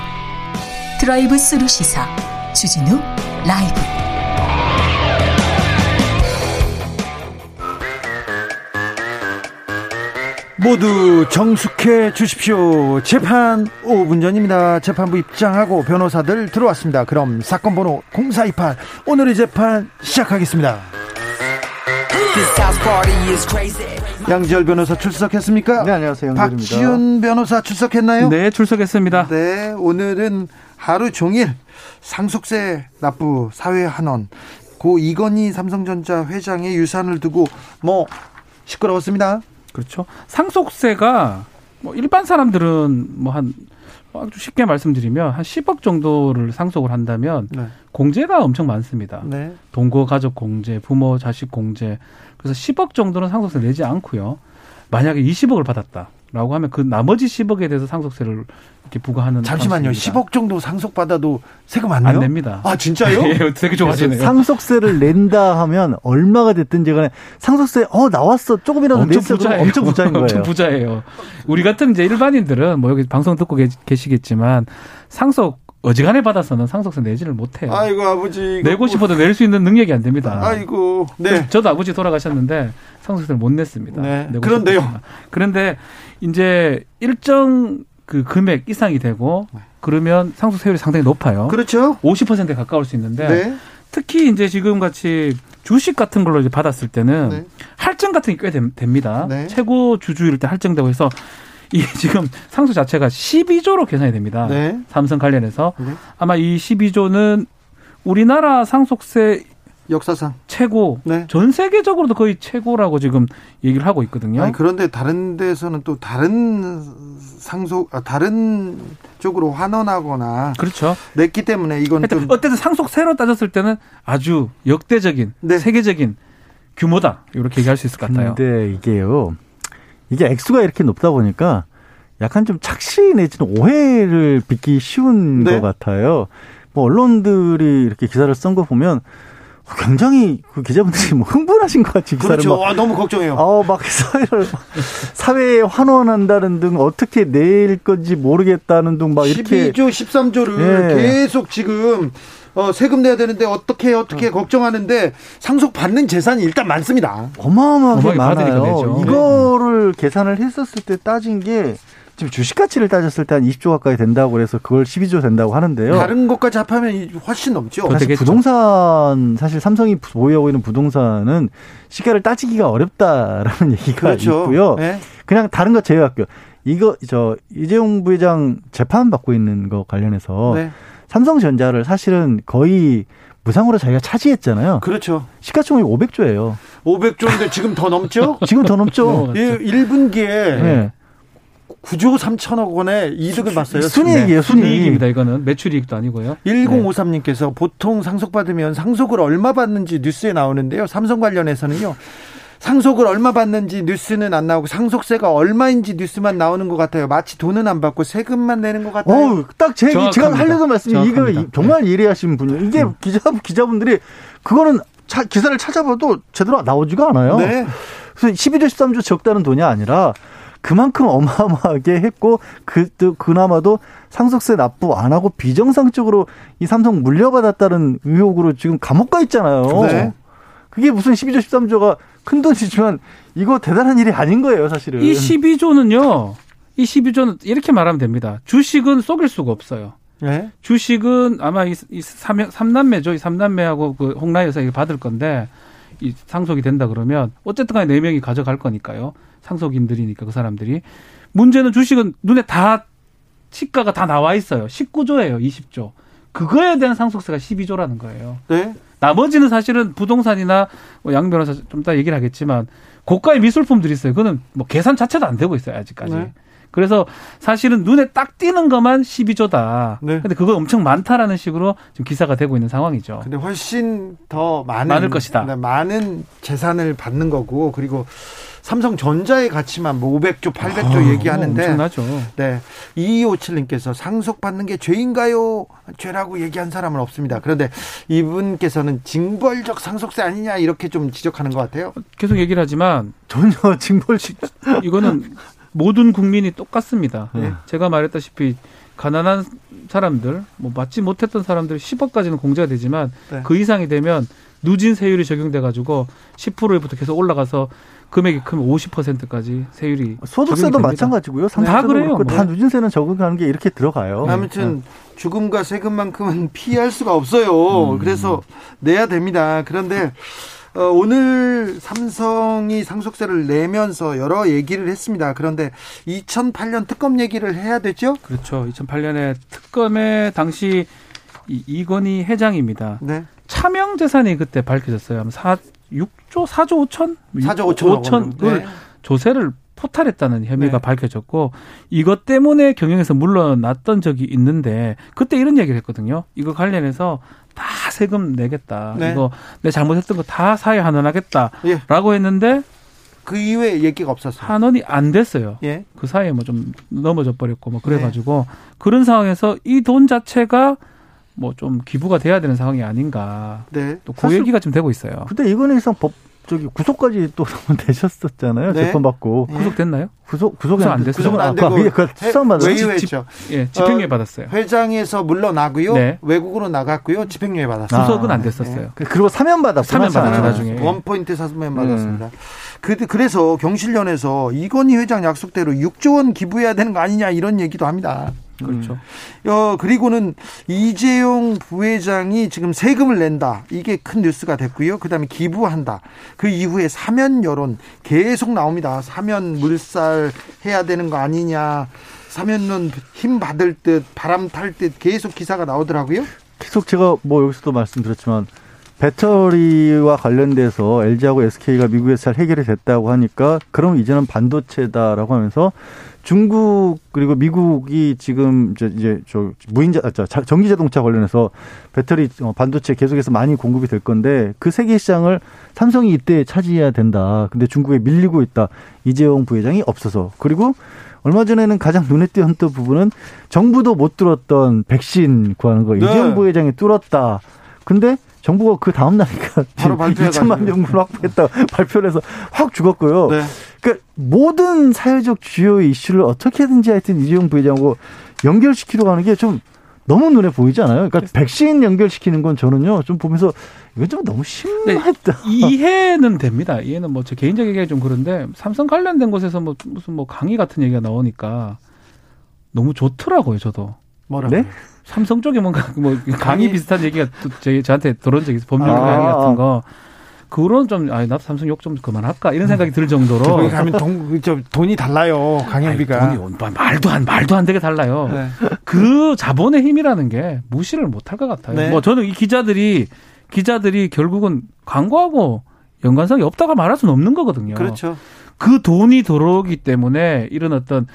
드라이브 스루 시사 주진우 라이브. 모두 정숙해 주십시오. 재판 5분 전입니다. 재판부 입장하고 변호사들 들어왔습니다. 그럼 사건 번호 0428 오늘의 재판 시작하겠습니다. 양지열 변호사 출석했습니까? 네, 안녕하세요. 양지열입니다. 박지훈 변호사 출석했나요? 네, 출석했습니다. 네, 오늘은 하루 종일 상속세 납부 사회 한원 고 이건희 삼성전자 회장의 유산을 두고 뭐 시끄러웠습니다. 그렇죠. 상속세가 뭐 일반 사람들은 뭐한 아주 쉽게 말씀드리면 한 10억 정도를 상속을 한다면 네. 공제가 엄청 많습니다. 네. 동거 가족 공제, 부모 자식 공제. 그래서 10억 정도는 상속세 내지 않고요. 만약에 20억을 받았다라고 하면 그 나머지 10억에 대해서 상속세를 이렇게 부과하는 잠시만요. 방식입니다. 10억 정도 상속받아도 세금 안 내요? 안 냅니다. 아, 진짜요? [LAUGHS] 예, 되게 좋아하시네요. 상속세를 낸다 하면 얼마가 됐든지 간에 상속세 어 나왔어. 조금이라도 엄청 부자예요. 엄청 부자인 [LAUGHS] 거예요. 엄청 부자예요. 우리 같은 이제 일반인들은 뭐 여기 방송 듣고 계시겠지만 상속 어지간해 받아서는 상속세 내지를 못해요. 아이고 아버지 내고 싶어도 낼 수 있는 능력이 안 됩니다. 아이고 네. 저도 아버지 돌아가셨는데 상속세를 못 냈습니다. 네. 그런데요. 싶었지만. 그런데 이제 일정 그 금액 이상이 되고 그러면 상속 세율이 상당히 높아요. 그렇죠. 50%에 가까울 수 있는데 네. 특히 이제 지금 같이 주식 같은 걸로 이제 받았을 때는 네. 할증 같은 게 꽤 됩니다. 네. 최고 주주일 때 할증되고 해서 이 [LAUGHS] 지금 상속 자체가 12조로 계산이 됩니다. 네. 삼성 관련해서 네. 아마 이 12조는 우리나라 상속세 역사상 최고 네. 전 세계적으로도 거의 최고라고 지금 얘기를 하고 있거든요. 아니, 그런데 다른 데서는 또 다른 상속 아, 다른 쪽으로 환원하거나 그렇죠. 냈기 때문에 이건 좀 어쨌든 상속 세로 따졌을 때는 아주 역대적인 네. 세계적인 규모다 이렇게 얘기할 수 있을 것 같아요. 근데 이게요. 이게 액수가 이렇게 높다 보니까 약간 좀 착시 내지는 오해를 빚기 쉬운 네. 것 같아요. 뭐 언론들이 이렇게 기사를 쓴 거 보면 굉장히 그 기자분들이 뭐 흥분하신 것 같이 기사를 그렇죠. 막, 아, 너무 걱정해요. 어, 막 사회를 사회에 환원한다는 등 어떻게 낼 건지 모르겠다는 등 막 이렇게 12조 13조를 예. 계속 지금 어, 세금 내야 되는데 어떻게 어떻게 어. 걱정하는데 상속 받는 재산이 일단 많습니다. 어마어마하게 많아요. 이거를 계산을 했었을 때 따진 게 지금 주식 가치를 따졌을 때 한 20조 가까이 된다고 그래서 그걸 12조 된다고 하는데요. 다른 것까지 합하면 훨씬 넘죠. 사실 부동산 사실 삼성이 보유하고 있는 부동산은 시가를 따지기가 어렵다라는 [LAUGHS] 얘기가 그렇죠. 있고요. 네. 그냥 다른 것 제외할게요. 이거 저 이재용 부회장 재판 받고 있는 거 관련해서 네. 삼성전자를 사실은 거의 무상으로 자기가 차지했잖아요. 그렇죠. 시가총액 500조예요. 500조인데 지금 더 넘죠? [LAUGHS] 지금 더 넘죠. 예, 1분기에 네. 9조 3천억 원의 이득을 봤어요. 순이익이에요, 순이익입니다. 이거는 매출이익도 아니고요. 1053님께서 네. 보통 상속받으면 상속을 얼마 받는지 뉴스에 나오는데요. 삼성 관련해서는요. 상속을 얼마 받는지 뉴스는 안 나오고 상속세가 얼마인지 뉴스만 나오는 것 같아요. 마치 돈은 안 받고 세금만 내는 것 같아요. 어, 딱제 제가 하려던 말씀이 이거 정말 예리하신 분이에요. 이게 음. 기자 기자분들이 그거는 차, 기사를 찾아봐도 제대로 나오지가 않아요. 네. 그래서 12조 13조 적다는 돈이 아니라 그만큼 어마어마하게 했고 그 그나마도 상속세 납부 안 하고 비정상적으로 이 삼성 물려받았다는 의혹으로 지금 감옥 가 있잖아요. 네. 그게 무슨 12조 13조가 큰 돈이지만 이거 대단한 일이 아닌 거예요, 사실은. 이 12조는요. 이 12조는 이렇게 말하면 됩니다. 주식은 속일 수가 없어요. 네? 주식은 아마 이, 이 3, 3남매죠. 이 3남매하고 그 홍라 여사 이 받을 건데 이 상속이 된다 그러면 어쨌든 간에 4명이 가져갈 거니까요. 상속인들이니까 그 사람들이. 문제는 주식은 눈에 다 시가가 다 나와 있어요. 19조예요. 20조. 그거에 대한 상속세가 12조라는 거예요. 네? 나머지는 사실은 부동산이나 뭐양 변호사 좀 이따 얘기를 하겠지만 고가의 미술품들이 있어요. 그거는 뭐 계산 자체도 안 되고 있어요. 아직까지. 네. 그래서 사실은 눈에 딱 띄는 것만 12조다. 네. 근데 그거 엄청 많다라는 식으로 지금 기사가 되고 있는 상황이죠. 근데 훨씬 더 많은 많을 것이다. 네, 많은 재산을 받는 거고 그리고 삼성전자의 가치만 뭐 500조, 800조 아, 얘기하는데 엄청나죠. 네. 2257님께서 상속받는 게 죄인가요? 죄라고 얘기한 사람은 없습니다. 그런데 이분께서는 징벌적 상속세 아니냐 이렇게 좀 지적하는 것 같아요. 계속 얘기를 하지만 전혀 [LAUGHS] 징벌식 이거는 모든 국민이 똑같습니다. 네. 제가 말했다시피 가난한 사람들, 뭐 맞지 못했던 사람들 10억까지는 공제가 되지만 네. 그 이상이 되면 누진 세율이 적용돼 가지고 10%부터 계속 올라가서 금액이 크면 50%까지 세율이 소득세도 마찬가지고요. 다 그래요. 뭐. 다 누진세는 적용하는 게 이렇게 들어가요. 아무튼 네. 죽음과 세금만큼은 [LAUGHS] 피할 수가 없어요. 음. 그래서 내야 됩니다. 그런데 어, 오늘 삼성이 상속세를 내면서 여러 얘기를 했습니다. 그런데 2008년 특검 얘기를 해야 되죠? 그렇죠. 2008년에 특검에 당시 이, 이건희 회장입니다. 네. 차명 재산이 그때 밝혀졌어요. 4, 6조, 4조 5천? 4조 5천. 5천. 네. 조세를 포탈했다는 혐의가 네. 밝혀졌고 이것 때문에 경영에서 물러났던 적이 있는데 그때 이런 얘기를 했거든요. 이거 관련해서 다 세금 내겠다. 네. 이거 내 잘못했던 거 다 사회 환원하겠다라고 예. 했는데 그 이후에 얘기가 없었어요. 환원이 안 됐어요. 예. 그 사이에 뭐 좀 넘어져 버렸고 뭐 그래가지고 네. 그런 상황에서 이 돈 자체가 뭐 좀 기부가 돼야 되는 상황이 아닌가. 네. 또그 얘기가 좀 되고 있어요. 근데 이거는 이상 법 저기 구속까지 또 [LAUGHS] 되셨었잖아요. 네. 재판 받고 네. 구속됐나요? 구속 구속이 안 됐어요. 구속은 안 되고 그 수사 받았어요. 외유했죠. 예, 집행유예 어, 받았어요. 회장에서 물러나고요. 네. 외국으로 나갔고요. 집행유예 받았어요. 구속은 안 됐었어요. 네. 그, 그리고 사면 받았고 사면 받았죠 나중에. 원 포인트 사면 받았습니다. 음. 그, 그래서 경실련에서 이건희 회장 약속대로 6조 원 기부해야 되는 거 아니냐 이런 얘기도 합니다. 그렇죠. 음. 어, 그리고는 이재용 부회장이 지금 세금을 낸다. 이게 큰 뉴스가 됐고요. 그 다음에 기부한다. 그 이후에 사면 여론 계속 나옵니다. 사면 물살 해야 되는 거 아니냐. 사면론 힘 받을 듯 바람 탈 듯 계속 기사가 나오더라고요. 계속 제가 뭐 여기서도 말씀드렸지만 배터리와 관련돼서 LG하고 SK가 미국에서 잘 해결이 됐다고 하니까 그럼 이제는 반도체다라고 하면서 중국 그리고 미국이 지금 이제, 저 무인자 아, 저 전기 자동차 관련해서 배터리 어, 반도체 계속해서 많이 공급이 될 건데 그 세계 시장을 삼성이 이때 차지해야 된다. 근데 중국에 밀리고 있다. 이재용 부회장이 없어서 그리고 얼마 전에는 가장 눈에 띄었던 부분은 정부도 못 뚫었던 백신 구하는 거 네. 이재용 부회장이 뚫었다. 근데 정부가 그 다음 날이니까 바로 2천만 명분 확보했다 발표를 해서 확 죽었고요. 네. 그러니까 모든 사회적 주요 이슈를 어떻게든지 하여튼 이재용 부회장하고 연결시키려고 하는 게 좀 너무 눈에 보이잖아요. 그러니까 백신 연결시키는 건 저는요 좀 보면서 이건 좀 너무 심했다. 네, 이해는 됩니다. 이해는 뭐 제 개인적 얘기가 좀 그런데 삼성 관련된 곳에서 뭐 무슨 뭐 강의 같은 얘기가 나오니까 너무 좋더라고요. 저도. 뭐라고? 네? 삼성 쪽에 뭔가 [LAUGHS] 뭐 강의 비슷한 얘기가 저, 저한테 들어온 적이 있어요. 법률 아. 강의 같은 거. 그런 좀, 아, 나도 삼성 욕 좀 그만할까? 이런 생각이 들 정도로. 거기 가면 돈, 저, 돈이 달라요. 강연비가. 아니, 돈이, 말도 안, 말도 안 되게 달라요. 네. 그 자본의 힘이라는 게 무시를 못할 것 같아요. 네. 뭐 저는 이 기자들이, 기자들이 결국은 광고하고 연관성이 없다고 말할 수는 없는 거거든요. 그렇죠. 그 돈이 들어오기 때문에 이런 어떤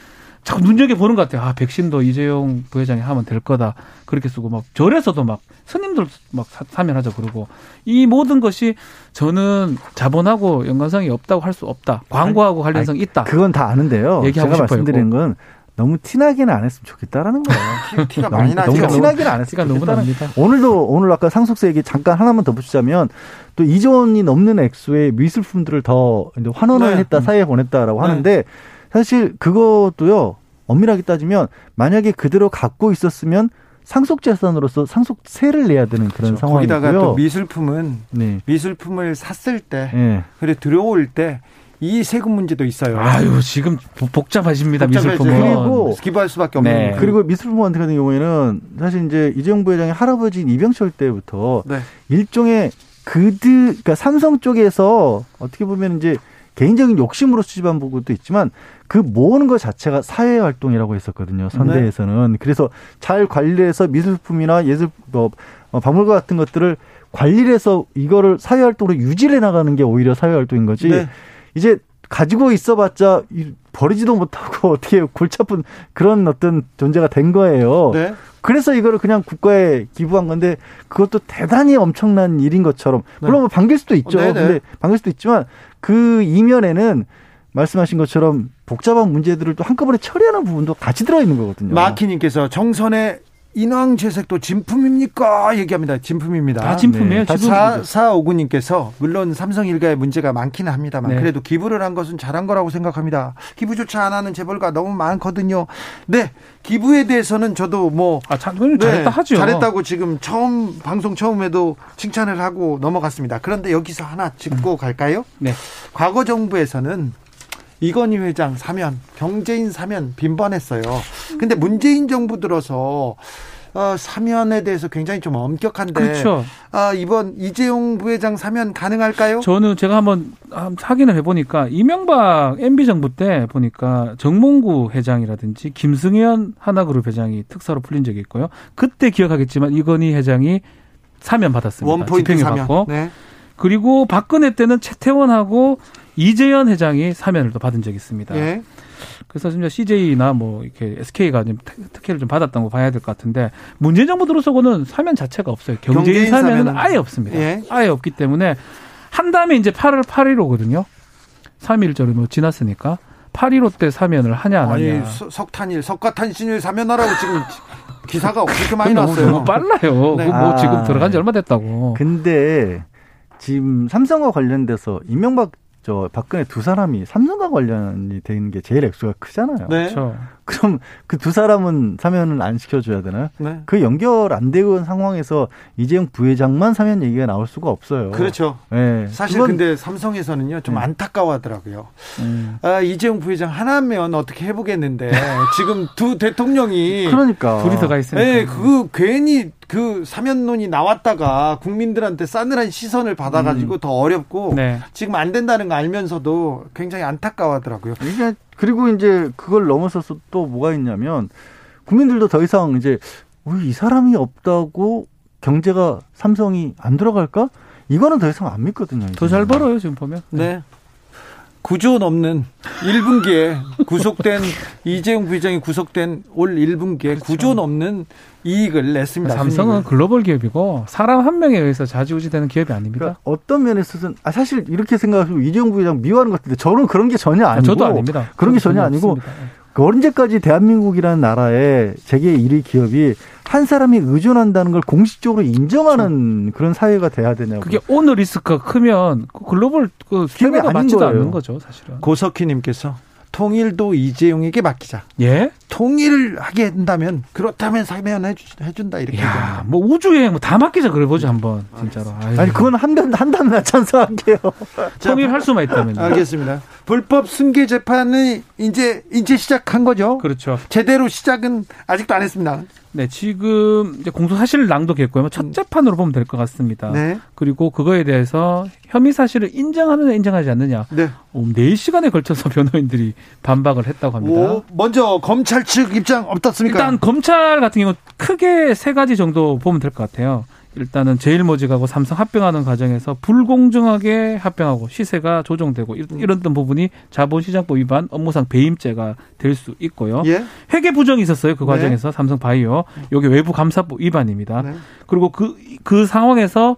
자꾸 눈여겨 보는 것 같아요. 아, 백신도 이재용 부회장이 하면 될 거다. 그렇게 쓰고 막 절에서도 막 스님들 막 사면하자 그러고 이 모든 것이 저는 자본하고 연관성이 없다고 할 수 없다. 광고하고 관련성이 있다. 그건 다 아는데요. 얘기하고 제가 싶어요. 말씀드리는 건 너무 티나게는 안 했으면 좋겠다라는 거예요. [LAUGHS] 티가 많이 나죠. 너무 티나게는 안 했으면 너무 납니다. 오늘도 오늘 아까 상속세 얘기 잠깐 하나만 더 붙이자면 또 2조 원이 넘는 액수의 미술품들을 더 이제 환원을 네. 했다 사이에 보냈다라고 네. 하는데 사실 그것도요 엄밀하게 따지면 만약에 그대로 갖고 있었으면 상속 재산으로서 상속세를 내야 되는 그런 그렇죠. 상황이고요. 거기다가 또 미술품은 네. 미술품을 샀을 때, 네. 그래 들어올 때 이 세금 문제도 있어요. 아유 지금 복잡하십니다 미술품은. 그리고 기부할 수밖에 없는. 네. 그리고 미술품 같은 경우에는 사실 이제 이재용 부회장의 할아버지인 이병철 때부터 네. 일종의 그들 그러니까 삼성 쪽에서 어떻게 보면 이제 개인적인 욕심으로 수집한 부분도 있지만 그 모으는 것 자체가 사회 활동이라고 했었거든요. 선대에서는. 네. 그래서 잘 관리해서 미술품이나 예술 뭐 어, 박물관 같은 것들을 관리를 해서 이거를 사회 활동으로 유지를 해 나가는 게 오히려 사회 활동인 거지. 네. 이제 가지고 있어봤자 버리지도 못하고 [LAUGHS] 어떻게 골치 아픈 그런 어떤 존재가 된 거예요. 네. 그래서 이거를 그냥 국가에 기부한 건데 그것도 대단히 엄청난 일인 것처럼 물론 뭐 반길 수도 있죠. 네, 네. 근데 반길 수도 있지만 그 이면에는 말씀하신 것처럼 복잡한 문제들을 또 한꺼번에 처리하는 부분도 같이 들어있는 거거든요. 마키님께서 정선의 인왕채색도 진품입니까? 얘기합니다. 진품입니다. 다 진품이에요. 네. 사오구님께서 물론 삼성 일가의 문제가 많기는 합니다만 네. 그래도 기부를 한 것은 잘한 거라고 생각합니다. 기부조차 안 하는 재벌가 너무 많거든요. 네, 기부에 대해서는 저도 뭐 아, 잘, 네, 잘했다 하죠. 잘했다고 지금 처음 방송 처음에도 칭찬을 하고 넘어갔습니다. 그런데 여기서 하나 짚고 음. 갈까요? 네. 과거 정부에서는 이건희 회장 사면, 경제인 사면 빈번했어요. 근데 문재인 정부 들어서 어, 사면에 대해서 굉장히 좀 엄격한데. 그렇죠. 아, 이번 이재용 부회장 사면 가능할까요? 저는 제가 한번 확인을 해보니까 이명박 MB 정부 때 보니까 정몽구 회장이라든지 김승현 하나그룹 회장이 특사로 풀린 적이 있고요. 그때 기억하겠지만 이건희 회장이 사면 받았습니다. 원포인트 사면. 받고. 네. 그리고 박근혜 때는 최태원하고 이재현 회장이 사면을 또 받은 적이 있습니다. 예. 그래서 진짜 CJ나 뭐 이렇게 SK가 좀 특혜를 좀 받았던 거 봐야 될 것 같은데 문재인 정부 들어서고는 사면 자체가 없어요. 경제인, 경제인 사면은, 사면은 아예 없습니다. 예. 아예 없기 때문에 한 다음에 이제 8월 8일 오거든요. 3일절이 뭐 지났으니까 8.15 때 사면을 하냐 안 하냐. 아니 석탄일, 석가탄신일 사면하라고 지금 기사가 그렇게 많이 나왔어요. 너무 빨라요. 네. 뭐 아, 지금 들어간 지 얼마 됐다고. 근데 지금 삼성과 관련돼서 이명박 저 박근혜 두 사람이 삼성과 관련이 되는 게 제일 액수가 크잖아요. 네. 그렇죠. 그럼 그 두 사람은 사면을 안 시켜줘야 되나요? 네. 그 연결 안 되는 상황에서 이재용 부회장만 사면 얘기가 나올 수가 없어요. 그렇죠. 네. 사실 그건... 근데 삼성에서는요 좀 네. 안타까워하더라고요. 음. 아, 이재용 부회장 하나면 어떻게 해보겠는데 [LAUGHS] 지금 두 대통령이 그러니까 둘이서 가 있으니까. 네, 그 괜히 그 사면론이 나왔다가 국민들한테 싸늘한 시선을 받아가지고 음. 더 어렵고 네. 지금 안 된다는 거 알면서도 굉장히 안타까워하더라고요. 이게 그리고 이제 그걸 넘어서서 또 뭐가 있냐면 국민들도 더 이상 이제 이 사람이 없다고 경제가 삼성이 안 들어갈까? 이거는 더 이상 안 믿거든요. 더 잘 벌어요 지금 보면. 네. 9조 넘는 1분기에 구속된 이재용 부회장이 구속된 올 1분기에 그렇죠. 9조 넘는 이익을 냈습니다. 삼성은 글로벌 기업이고 사람 한 명에 의해서 좌지우지되는 기업이 아닙니다. 그러니까 어떤 면에서는 아 사실 이렇게 생각하시면 이재용 부회장 미워하는 것 같은데 저는 그런 게 전혀 아니고 저도 아닙니다. 그런 게 전혀 아니고 없습니다. 그 언제까지 대한민국이라는 나라에 세계 1위 기업이 한 사람이 의존한다는 걸 공식적으로 인정하는 그렇죠. 그런 사회가 돼야 되냐고. 그게 오너 리스크가 크면 그 글로벌 그 기업이 맞지도 거예요. 않는 거죠, 사실은. 고석희님께서 통일도 이재용에게 맡기자. 예? 통일을 하게 된다면 그렇다면 사면 해준다 이렇게. 야, 뭐 우주에 뭐 다 맡기자 그래 보자 한번 진짜로. 아유. 아니 그건 한단 한단 찬성할게요. [LAUGHS] 통일할 수만 있다면. 알겠습니다. 불법 승계 재판이 이제 이제 시작한 거죠. 그렇죠. 제대로 시작은 아직도 안 했습니다. 네, 지금 이제 공소 사실을 낭독했고요. 첫 음. 재판으로 보면 될 것 같습니다. 네. 그리고 그거에 대해서 혐의 사실을 인정하느냐 인정하지 않느냐. 네. 4시간에 걸쳐서 [LAUGHS] 변호인들이 반박을 했다고 합니다. 오, 먼저 검찰 측 입장 어떻습니까? 일단 검찰 같은 경우 크게 세 가지 정도 보면 될 것 같아요. 일단은 제일모직하고 삼성 합병하는 과정에서 불공정하게 합병하고 시세가 조정되고 이런 음. 부분이 자본시장법 위반 업무상 배임죄가 될 수 있고요. 예? 회계 부정이 있었어요. 그 네. 과정에서 네. 삼성 바이오. 여기 외부 감사법 위반입니다. 네. 그리고 그그 그 상황에서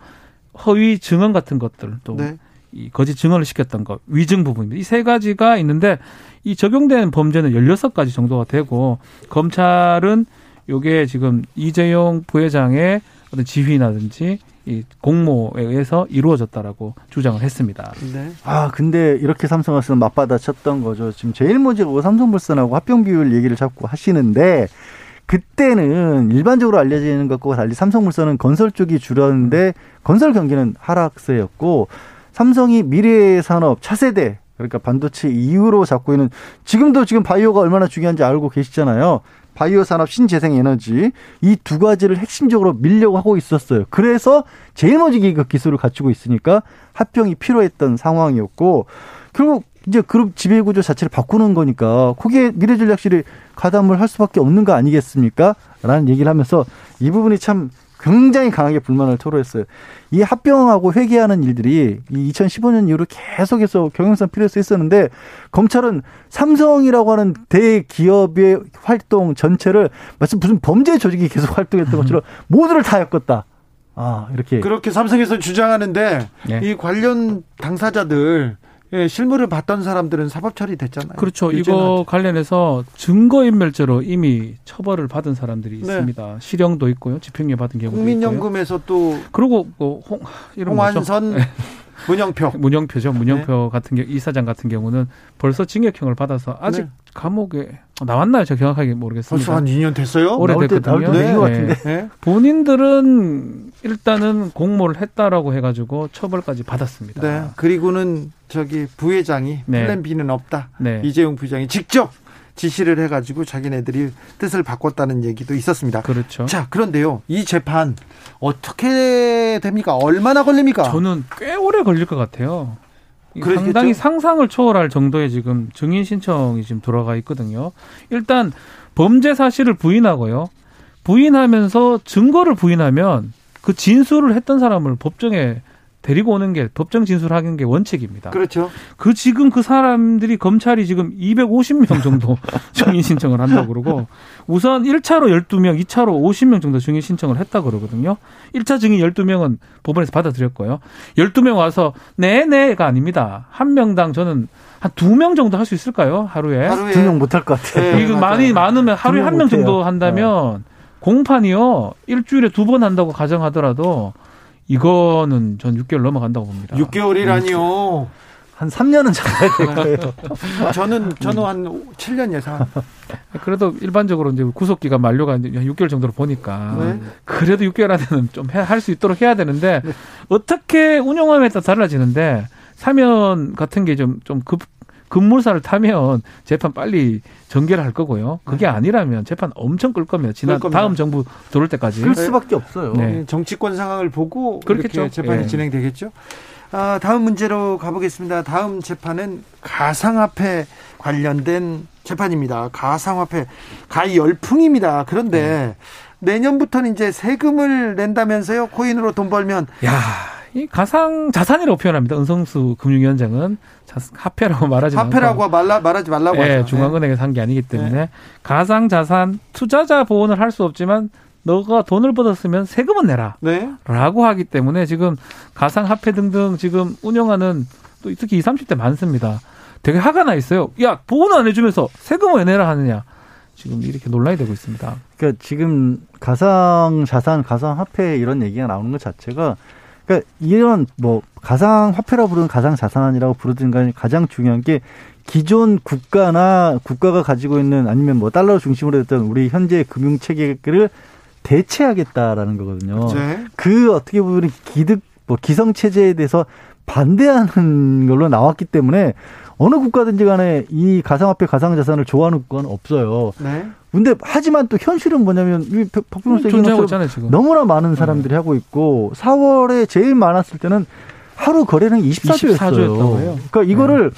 허위 증언 같은 것들 또 네. 이 거짓 증언을 시켰던 것, 위증 부분입니다. 이 세 가지가 있는데 이 적용된 범죄는 열여섯 가지 정도가 되고 검찰은 요게 지금 이재용 부회장의 어떤 지휘라든지 이 공모에 의해서 이루어졌다라고 주장을 했습니다. 네. 아 근데 이렇게 삼성에서는 맞받아쳤던 거죠. 지금 제일모직하고 삼성물산하고 합병 비율 얘기를 자꾸 하시는데 그때는 일반적으로 알려지는 것과 달리 삼성물산은 건설 쪽이 줄었는데 건설 경기는 하락세였고 삼성이 미래 산업 차세대 그러니까 반도체 이후로 잡고 있는 지금도 지금 바이오가 얼마나 중요한지 알고 계시잖아요. 바이오 산업, 신재생 에너지 이 두 가지를 핵심적으로 밀려고 하고 있었어요. 그래서 제일모직이 그 기술을 갖추고 있으니까 합병이 필요했던 상황이었고 결국 이제 그룹 지배 구조 자체를 바꾸는 거니까 거기에 미래전략실이 가담을 할 수밖에 없는 거 아니겠습니까? 라는 얘기를 하면서 이 부분이 참 굉장히 강하게 불만을 토로했어요. 이 합병하고 회계하는 일들이 이 2015년 이후로 계속해서 경영상 필요해서 있었는데 검찰은 삼성이라고 하는 대기업의 활동 전체를 마치 무슨 범죄 조직이 계속 활동했던 것처럼 모두를 다 엮었다. 아, 이렇게. 그렇게 삼성에서 주장하는데 네. 이 관련 당사자들 예, 실물을 봤던 사람들은 사법 처리됐잖아요. 그렇죠. 이거 관련해서 증거인멸죄로 이미 처벌을 받은 사람들이 네. 있습니다. 실형도 있고요. 집행유예 받은 경우도 국민연금에서 있고요. 또 그리고 뭐 홍, 이런 홍완선 네. 문영표 [LAUGHS] 문영표죠. 문영표 네. 같은 경우 이사장 같은 경우는 벌써 징역형을 받아서 아직 네. 감옥에 나왔나요? 제가 정확하게 모르겠습니다. 벌써 한 2년 됐어요? 오래됐거든요. 네. 네. 네. 본인들은 일단은 공모를 했다라고 해가지고 처벌까지 받았습니다. 네. 그리고는 저기 부회장이 네. 플랜 B는 없다. 네. 이재용 부장이 직접 지시를 해가지고 자기네들이 뜻을 바꿨다는 얘기도 있었습니다. 그렇죠. 자, 그런데요, 이 재판 어떻게 됩니까? 얼마나 걸립니까? 저는 꽤 오래 걸릴 것 같아요. 그렇겠죠? 상당히 상상을 초월할 정도의 지금 증인 신청이 지금 들어가 있거든요. 일단 범죄 사실을 부인하고요. 부인하면서 증거를 부인하면 그 진술을 했던 사람을 법정에 데리고 오는 게 법정 진술하는 게 원칙입니다. 그렇죠. 그 지금 그 사람들이 검찰이 지금 250명 정도 [LAUGHS] 증인 신청을 한다고 그러고 우선 1차로 12명, 2차로 50명 정도 증인 신청을 했다 고 그러거든요. 1차 증인 12명은 법원에서 받아들였고요. 12명 와서 네네가 아닙니다. 한 명당 저는 한 두 명 정도 할 수 있을까요? 하루에? 하루에 두 명 못 할 것 같아요. 네, 이거 많이 많으면 하루에 한 명 정도 한다면 네. 공판이요. 일주일에 두 번 한다고 가정하더라도 이거는 전 6개월 넘어간다고 봅니다. 6개월이라니요. 한 3년은 잡아야 될 거예요. 저는 저는 한 7년 예상. 그래도 일반적으로 이제 구속 기간 만료가 이제 6개월 정도로 보니까 네. 그래도 6개월 안에는 좀 할 수 있도록 해야 되는데 네. 어떻게 운영하에 따라 달라지는데 사면 같은 게 좀 좀 급 급물살을 타면 재판 빨리 전개를 할 거고요. 그게 네. 아니라면 재판 엄청 끌 겁니다. 지난 끌 다음 정부 들어올 때까지. 끌 수밖에 없어요. 네. 정치권 상황을 보고. 이렇게 재판이 네. 진행되겠죠. 아, 다음 문제로 가보겠습니다. 다음 재판은 가상화폐 관련된 재판입니다. 가상화폐 가히 열풍입니다. 그런데 네. 내년부터는 이제 세금을 낸다면서요? 코인으로 돈 벌면. 야. 이 가상 자산이라고 표현합니다. 은성수 금융위원장은 화폐라고 [LAUGHS] 말하지 화폐라고 말라, 말하지 말라고 네, 하죠. 중앙은행에서 한 게 아니기 때문에 네. 가상 자산 투자자 보호는 할 수 없지만 너가 돈을 받았으면 세금은 내라. 네. 라고 하기 때문에 지금 가상 화폐 등등 지금 운영하는 또 특히 20, 30대 많습니다. 되게 화가 나 있어요. 야, 보호는 안 해주면서 세금을 왜 내라 하느냐. 지금 이렇게 논란이 되고 있습니다. 그러니까 지금 가상 자산, 가상 화폐 이런 얘기가 나오는 것 자체가 그러니까 이런 뭐 가상 화폐라 부르는 가상 자산이라고 부르든 간에 가장 중요한 게 기존 국가나 국가가 가지고 있는 아니면 뭐 달러 중심으로 했던 우리 현재 금융 체계를 대체하겠다라는 거거든요. 네. 그 어떻게 보면 기득 뭐 기성 체제에 대해서 반대하는 걸로 나왔기 때문에 어느 국가든지 간에 이 가상화폐 가상자산을 좋아하는 국가는 없어요. 네. 근데 하지만 또 현실은 뭐냐면 이 박병호 선생님 너무나 많은 사람들이 네. 하고 있고 4월에 제일 많았을 때는 하루 거래는 24조였어요. 24조였다고요? 그러니까 이거를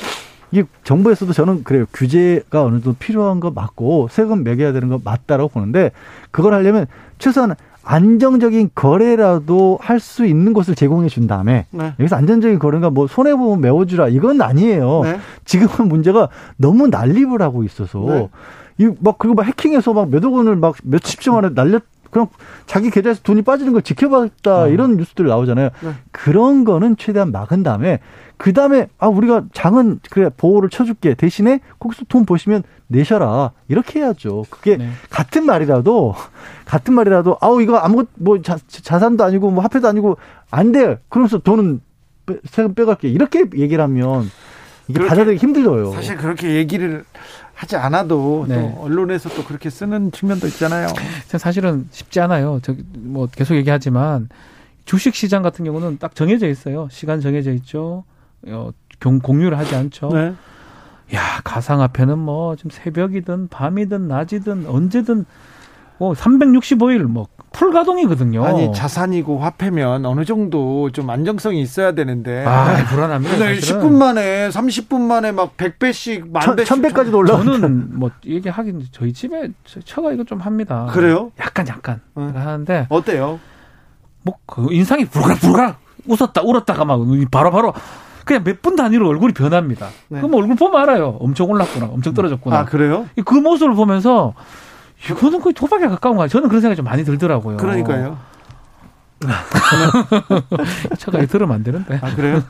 네. 이 정부에서도 저는 그래요. 규제가 어느 정도 필요한 거 맞고 세금 매겨야 되는 거 맞다라고 보는데 그걸 하려면 최소한 안정적인 거래라도 할 수 있는 곳을 제공해 준 다음에 네. 여기서 안정적인 거래가 뭐 손해 보면 메워주라 이건 아니에요. 네. 지금은 문제가 너무 난립을 하고 있어서 네. 이막 그리고 막 해킹해서 막 몇억 원을 막 몇십 조 만에 날렸 그냥 자기 계좌에서 돈이 빠지는 걸 지켜봤다 어. 이런 뉴스들 나오잖아요. 네. 그런 거는 최대한 막은 다음에 그 다음에 아 우리가 장은 그래 보호를 쳐줄게 대신에 거기서 돈 보시면 내셔라 이렇게 해야죠. 그게 네. 같은 말이라도 같은 말이라도 아우 이거 아무것 뭐 자, 자산도 아니고 뭐 화폐도 아니고 안 돼. 그러면서 돈은 세금 빼갈게 이렇게 얘기를 하면 이게 받아들이기 힘들어요. 사실 그렇게 얘기를 하지 않아도 네. 또 언론에서 또 그렇게 쓰는 측면도 있잖아요. 사실은 쉽지 않아요. 저기 뭐 계속 얘기하지만 주식 시장 같은 경우는 딱 정해져 있어요. 시간 정해져 있죠. 어, 공유를 하지 않죠. 네. 야 가상화폐는 뭐 지금 새벽이든 밤이든 낮이든 언제든 뭐 365일 뭐 풀가동이거든요. 아니 자산이고 화폐면 어느 정도 좀 안정성이 있어야 되는데. 아 불안합니다. 네, 10분 만에 30분 만에 막 100배씩 만 배씩 1000배까지도 올라. 저는 뭐 얘기하긴 저희 집에 처가 이거 좀 합니다. 그래요? 약간 약간 응. 하는데 어때요? 뭐 그 인상이 불가불가 웃었다 울었다가 막 바로 바로 그냥 몇 분 단위로 얼굴이 변합니다. 네. 그럼 얼굴 보면 알아요. 엄청 올랐구나, 엄청 떨어졌구나. 아 그래요? 그 모습을 보면서 이거는 거의 도박에 가까운 거야. 저는 그런 생각이 좀 많이 들더라고요. 그러니까요. [LAUGHS] 차가 들으면 안 되는데. 아, 그래요?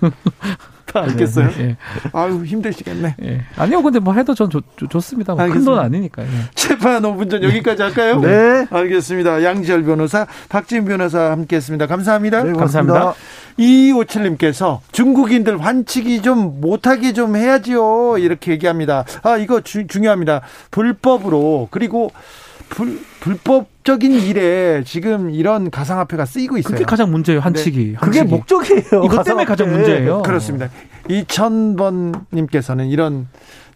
알겠어요. 네, 네. 아유, 힘드시겠네. 네. 아니요, 근데 뭐 해도 전 좋, 좋습니다. 뭐 큰돈 아니니까. 예. 재판 5분 전 여기까지 할까요? 네. 알겠습니다. 양지열 변호사, 박지은 변호사 함께 했습니다. 감사합니다. 네, 감사합니다. 2257님께서 중국인들 환치기 좀 못하게 좀 해야지요. 이렇게 얘기합니다. 아, 이거 주, 중요합니다. 불법으로, 그리고 불, 불법적인 일에 지금 이런 가상화폐가 쓰이고 있어요. 그게 가장 문제예요, 한치기. 네. 그게 목적이에요. 이것 때문에 가장 문제예요. 그렇습니다. 2000번님께서는 이런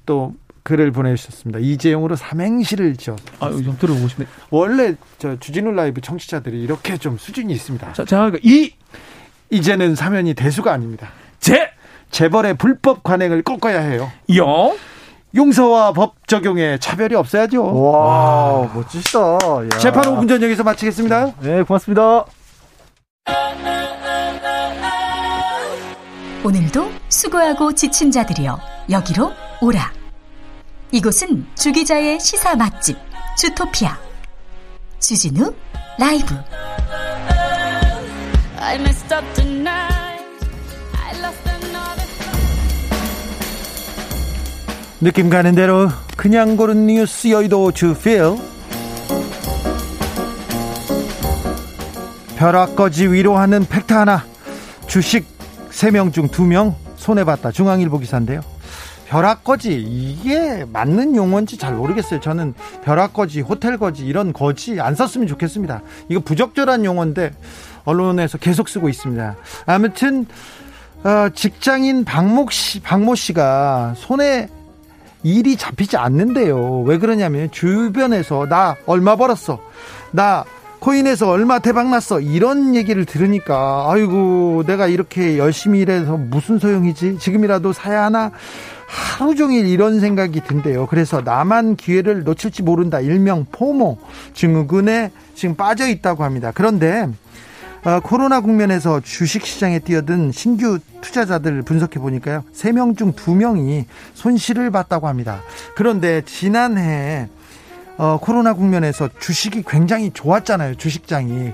또 글을 보내주셨습니다. 이재용으로 삼행시를 지어. 아, 좀 들어보고 싶네. 원래 저 주진우 라이브 청취자들이 이렇게 좀 수준이 있습니다. 자, 자, 이 이제는 사면이 대수가 아닙니다. 재 재벌의 불법 관행을 꺾어야 해요. 영 용서와 법 적용에 차별이 없어야죠. 와, 와. 멋지시다. 야. 재판 5분 전 여기서 마치겠습니다. 네, 고맙습니다. 오늘도 수고하고 지친 자들이여 여기로 오라. 이곳은 주기자의 시사 맛집 주토피아 주진우 라이브. 느낌 가는 대로 그냥 고른 뉴스 여의도 주필. 벼락거지 위로하는 팩트 하나. 주식 3명 중 2명 손해봤다. 중앙일보 기사인데요. 벼락거지 이게 맞는 용어인지 잘 모르겠어요. 저는 벼락거지 호텔거지 이런 거지 안 썼으면 좋겠습니다. 이거 부적절한 용어인데 언론에서 계속 쓰고 있습니다. 아무튼 어, 직장인 박목 씨, 박모 씨가 손에 일이 잡히지 않는데요. 왜 그러냐면 주변에서 나 얼마 벌었어. 나 코인에서 얼마 대박 났어. 이런 얘기를 들으니까 아이고 내가 이렇게 열심히 일해서 무슨 소용이지? 지금이라도 사야 하나? 하루 종일 이런 생각이 든대요. 그래서 나만 기회를 놓칠지 모른다. 일명 포모 증후군에 지금 빠져 있다고 합니다. 그런데 어, 코로나 국면에서 주식시장에 뛰어든 신규 투자자들 분석해 보니까요. 3명 중 2명이 손실을 봤다고 합니다. 그런데 지난해 어, 코로나 국면에서 주식이 굉장히 좋았잖아요. 주식장이.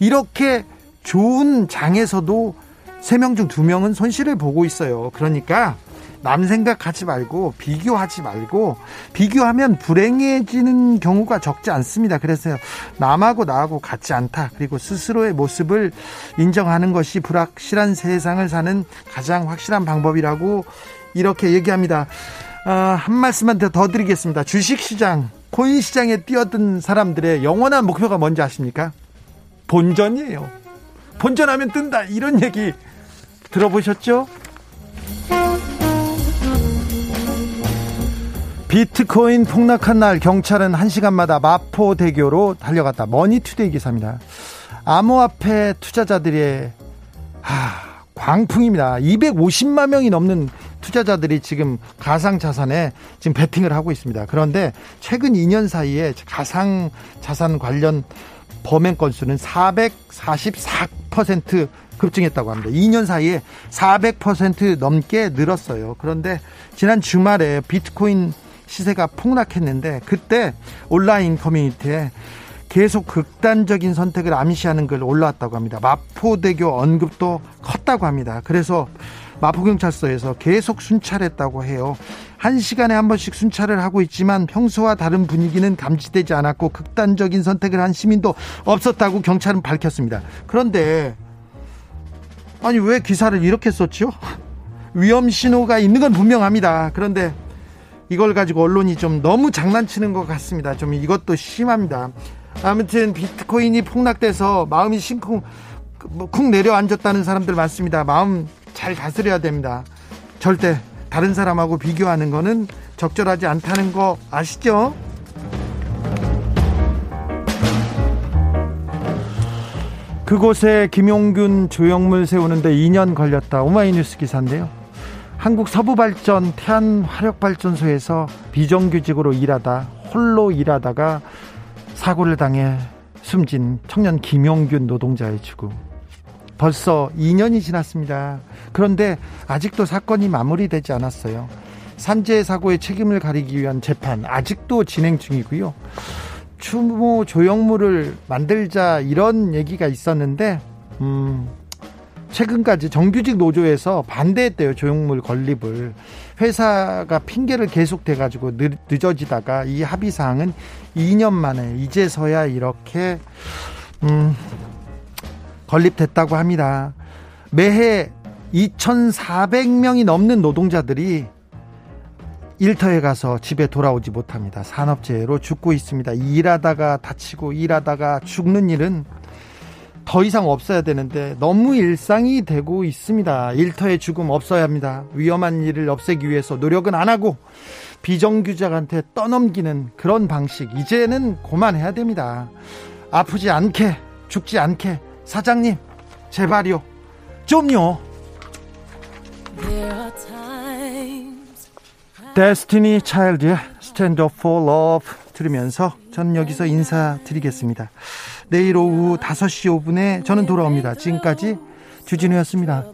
이렇게 좋은 장에서도 3명 중 2명은 손실을 보고 있어요. 그러니까 남 생각하지 말고 비교하지 말고 비교하면 불행해지는 경우가 적지 않습니다. 그래서 남하고 나하고 같지 않다. 그리고 스스로의 모습을 인정하는 것이 불확실한 세상을 사는 가장 확실한 방법이라고 이렇게 얘기합니다. 아, 한 말씀만 더 드리겠습니다. 주식시장, 코인시장에 뛰어든 사람들의 영원한 목표가 뭔지 아십니까? 본전이에요. 본전하면 뜬다. 이런 얘기 들어보셨죠? 비트코인 폭락한 날 경찰은 1시간마다 마포대교로 달려갔다. 머니투데이 기사입니다. 암호화폐 투자자들의 하, 광풍입니다. 250만 명이 넘는 투자자들이 지금 가상 자산에 지금 베팅을 하고 있습니다. 그런데 최근 2년 사이에 가상 자산 관련 범행 건수는 444% 급증했다고 합니다. 2년 사이에 400% 넘게 늘었어요. 그런데 지난 주말에 비트코인 시세가 폭락했는데 그때 온라인 커뮤니티에 계속 극단적인 선택을 암시하는 글 올라왔다고 합니다. 마포대교 언급도 컸다고 합니다. 그래서 마포경찰서에서 계속 순찰했다고 해요. 한 시간에 한 번씩 순찰을 하고 있지만 평소와 다른 분위기는 감지되지 않았고 극단적인 선택을 한 시민도 없었다고 경찰은 밝혔습니다. 그런데 아니 왜 기사를 이렇게 썼죠? 위험 신호가 있는 건 분명합니다. 그런데 이걸 가지고 언론이 좀 너무 장난치는 것 같습니다. 좀 이것도 심합니다. 아무튼 비트코인이 폭락돼서 마음이 심쿵 뭐쿵 내려앉았다는 사람들 많습니다. 마음 잘 다스려야 됩니다. 절대 다른 사람하고 비교하는 거는 적절하지 않다는 거 아시죠? 그곳에 김용균 조형물 세우는데 2년 걸렸다. 오마이뉴스 기사인데요. 한국 서부발전 태안화력발전소에서 비정규직으로 일하다 홀로 일하다가 사고를 당해 숨진 청년 김용균 노동자의 죽음. 벌써 2년이 지났습니다. 그런데 아직도 사건이 마무리되지 않았어요. 산재 사고의 책임을 가리기 위한 재판 아직도 진행 중이고요. 추모 조형물을 만들자 이런 얘기가 있었는데 음, 최근까지 정규직 노조에서 반대했대요 조형물 건립을 회사가 핑계를 계속 대가지고 늦어지다가 이 합의 사항은 2년 만에 이제서야 이렇게 음, 건립됐다고 합니다. 매해 2,400명이 넘는 노동자들이 일터에 가서 집에 돌아오지 못합니다. 산업재해로 죽고 있습니다. 일하다가 다치고 일하다가 죽는 일은 더 이상 없어야 되는데 너무 일상이 되고 있습니다. 일터의 죽음 없어야 합니다. 위험한 일을 없애기 위해서 노력은 안 하고 비정규직한테 떠넘기는 그런 방식 이제는 그만해야 됩니다. 아프지 않게 죽지 않게 사장님 제발요 좀요. 데스티니 차일드의 Stand Up for Love 들으면서 저는 여기서 인사드리겠습니다. 내일 오후 5시 5분에 저는 돌아옵니다. 지금까지 주진우였습니다.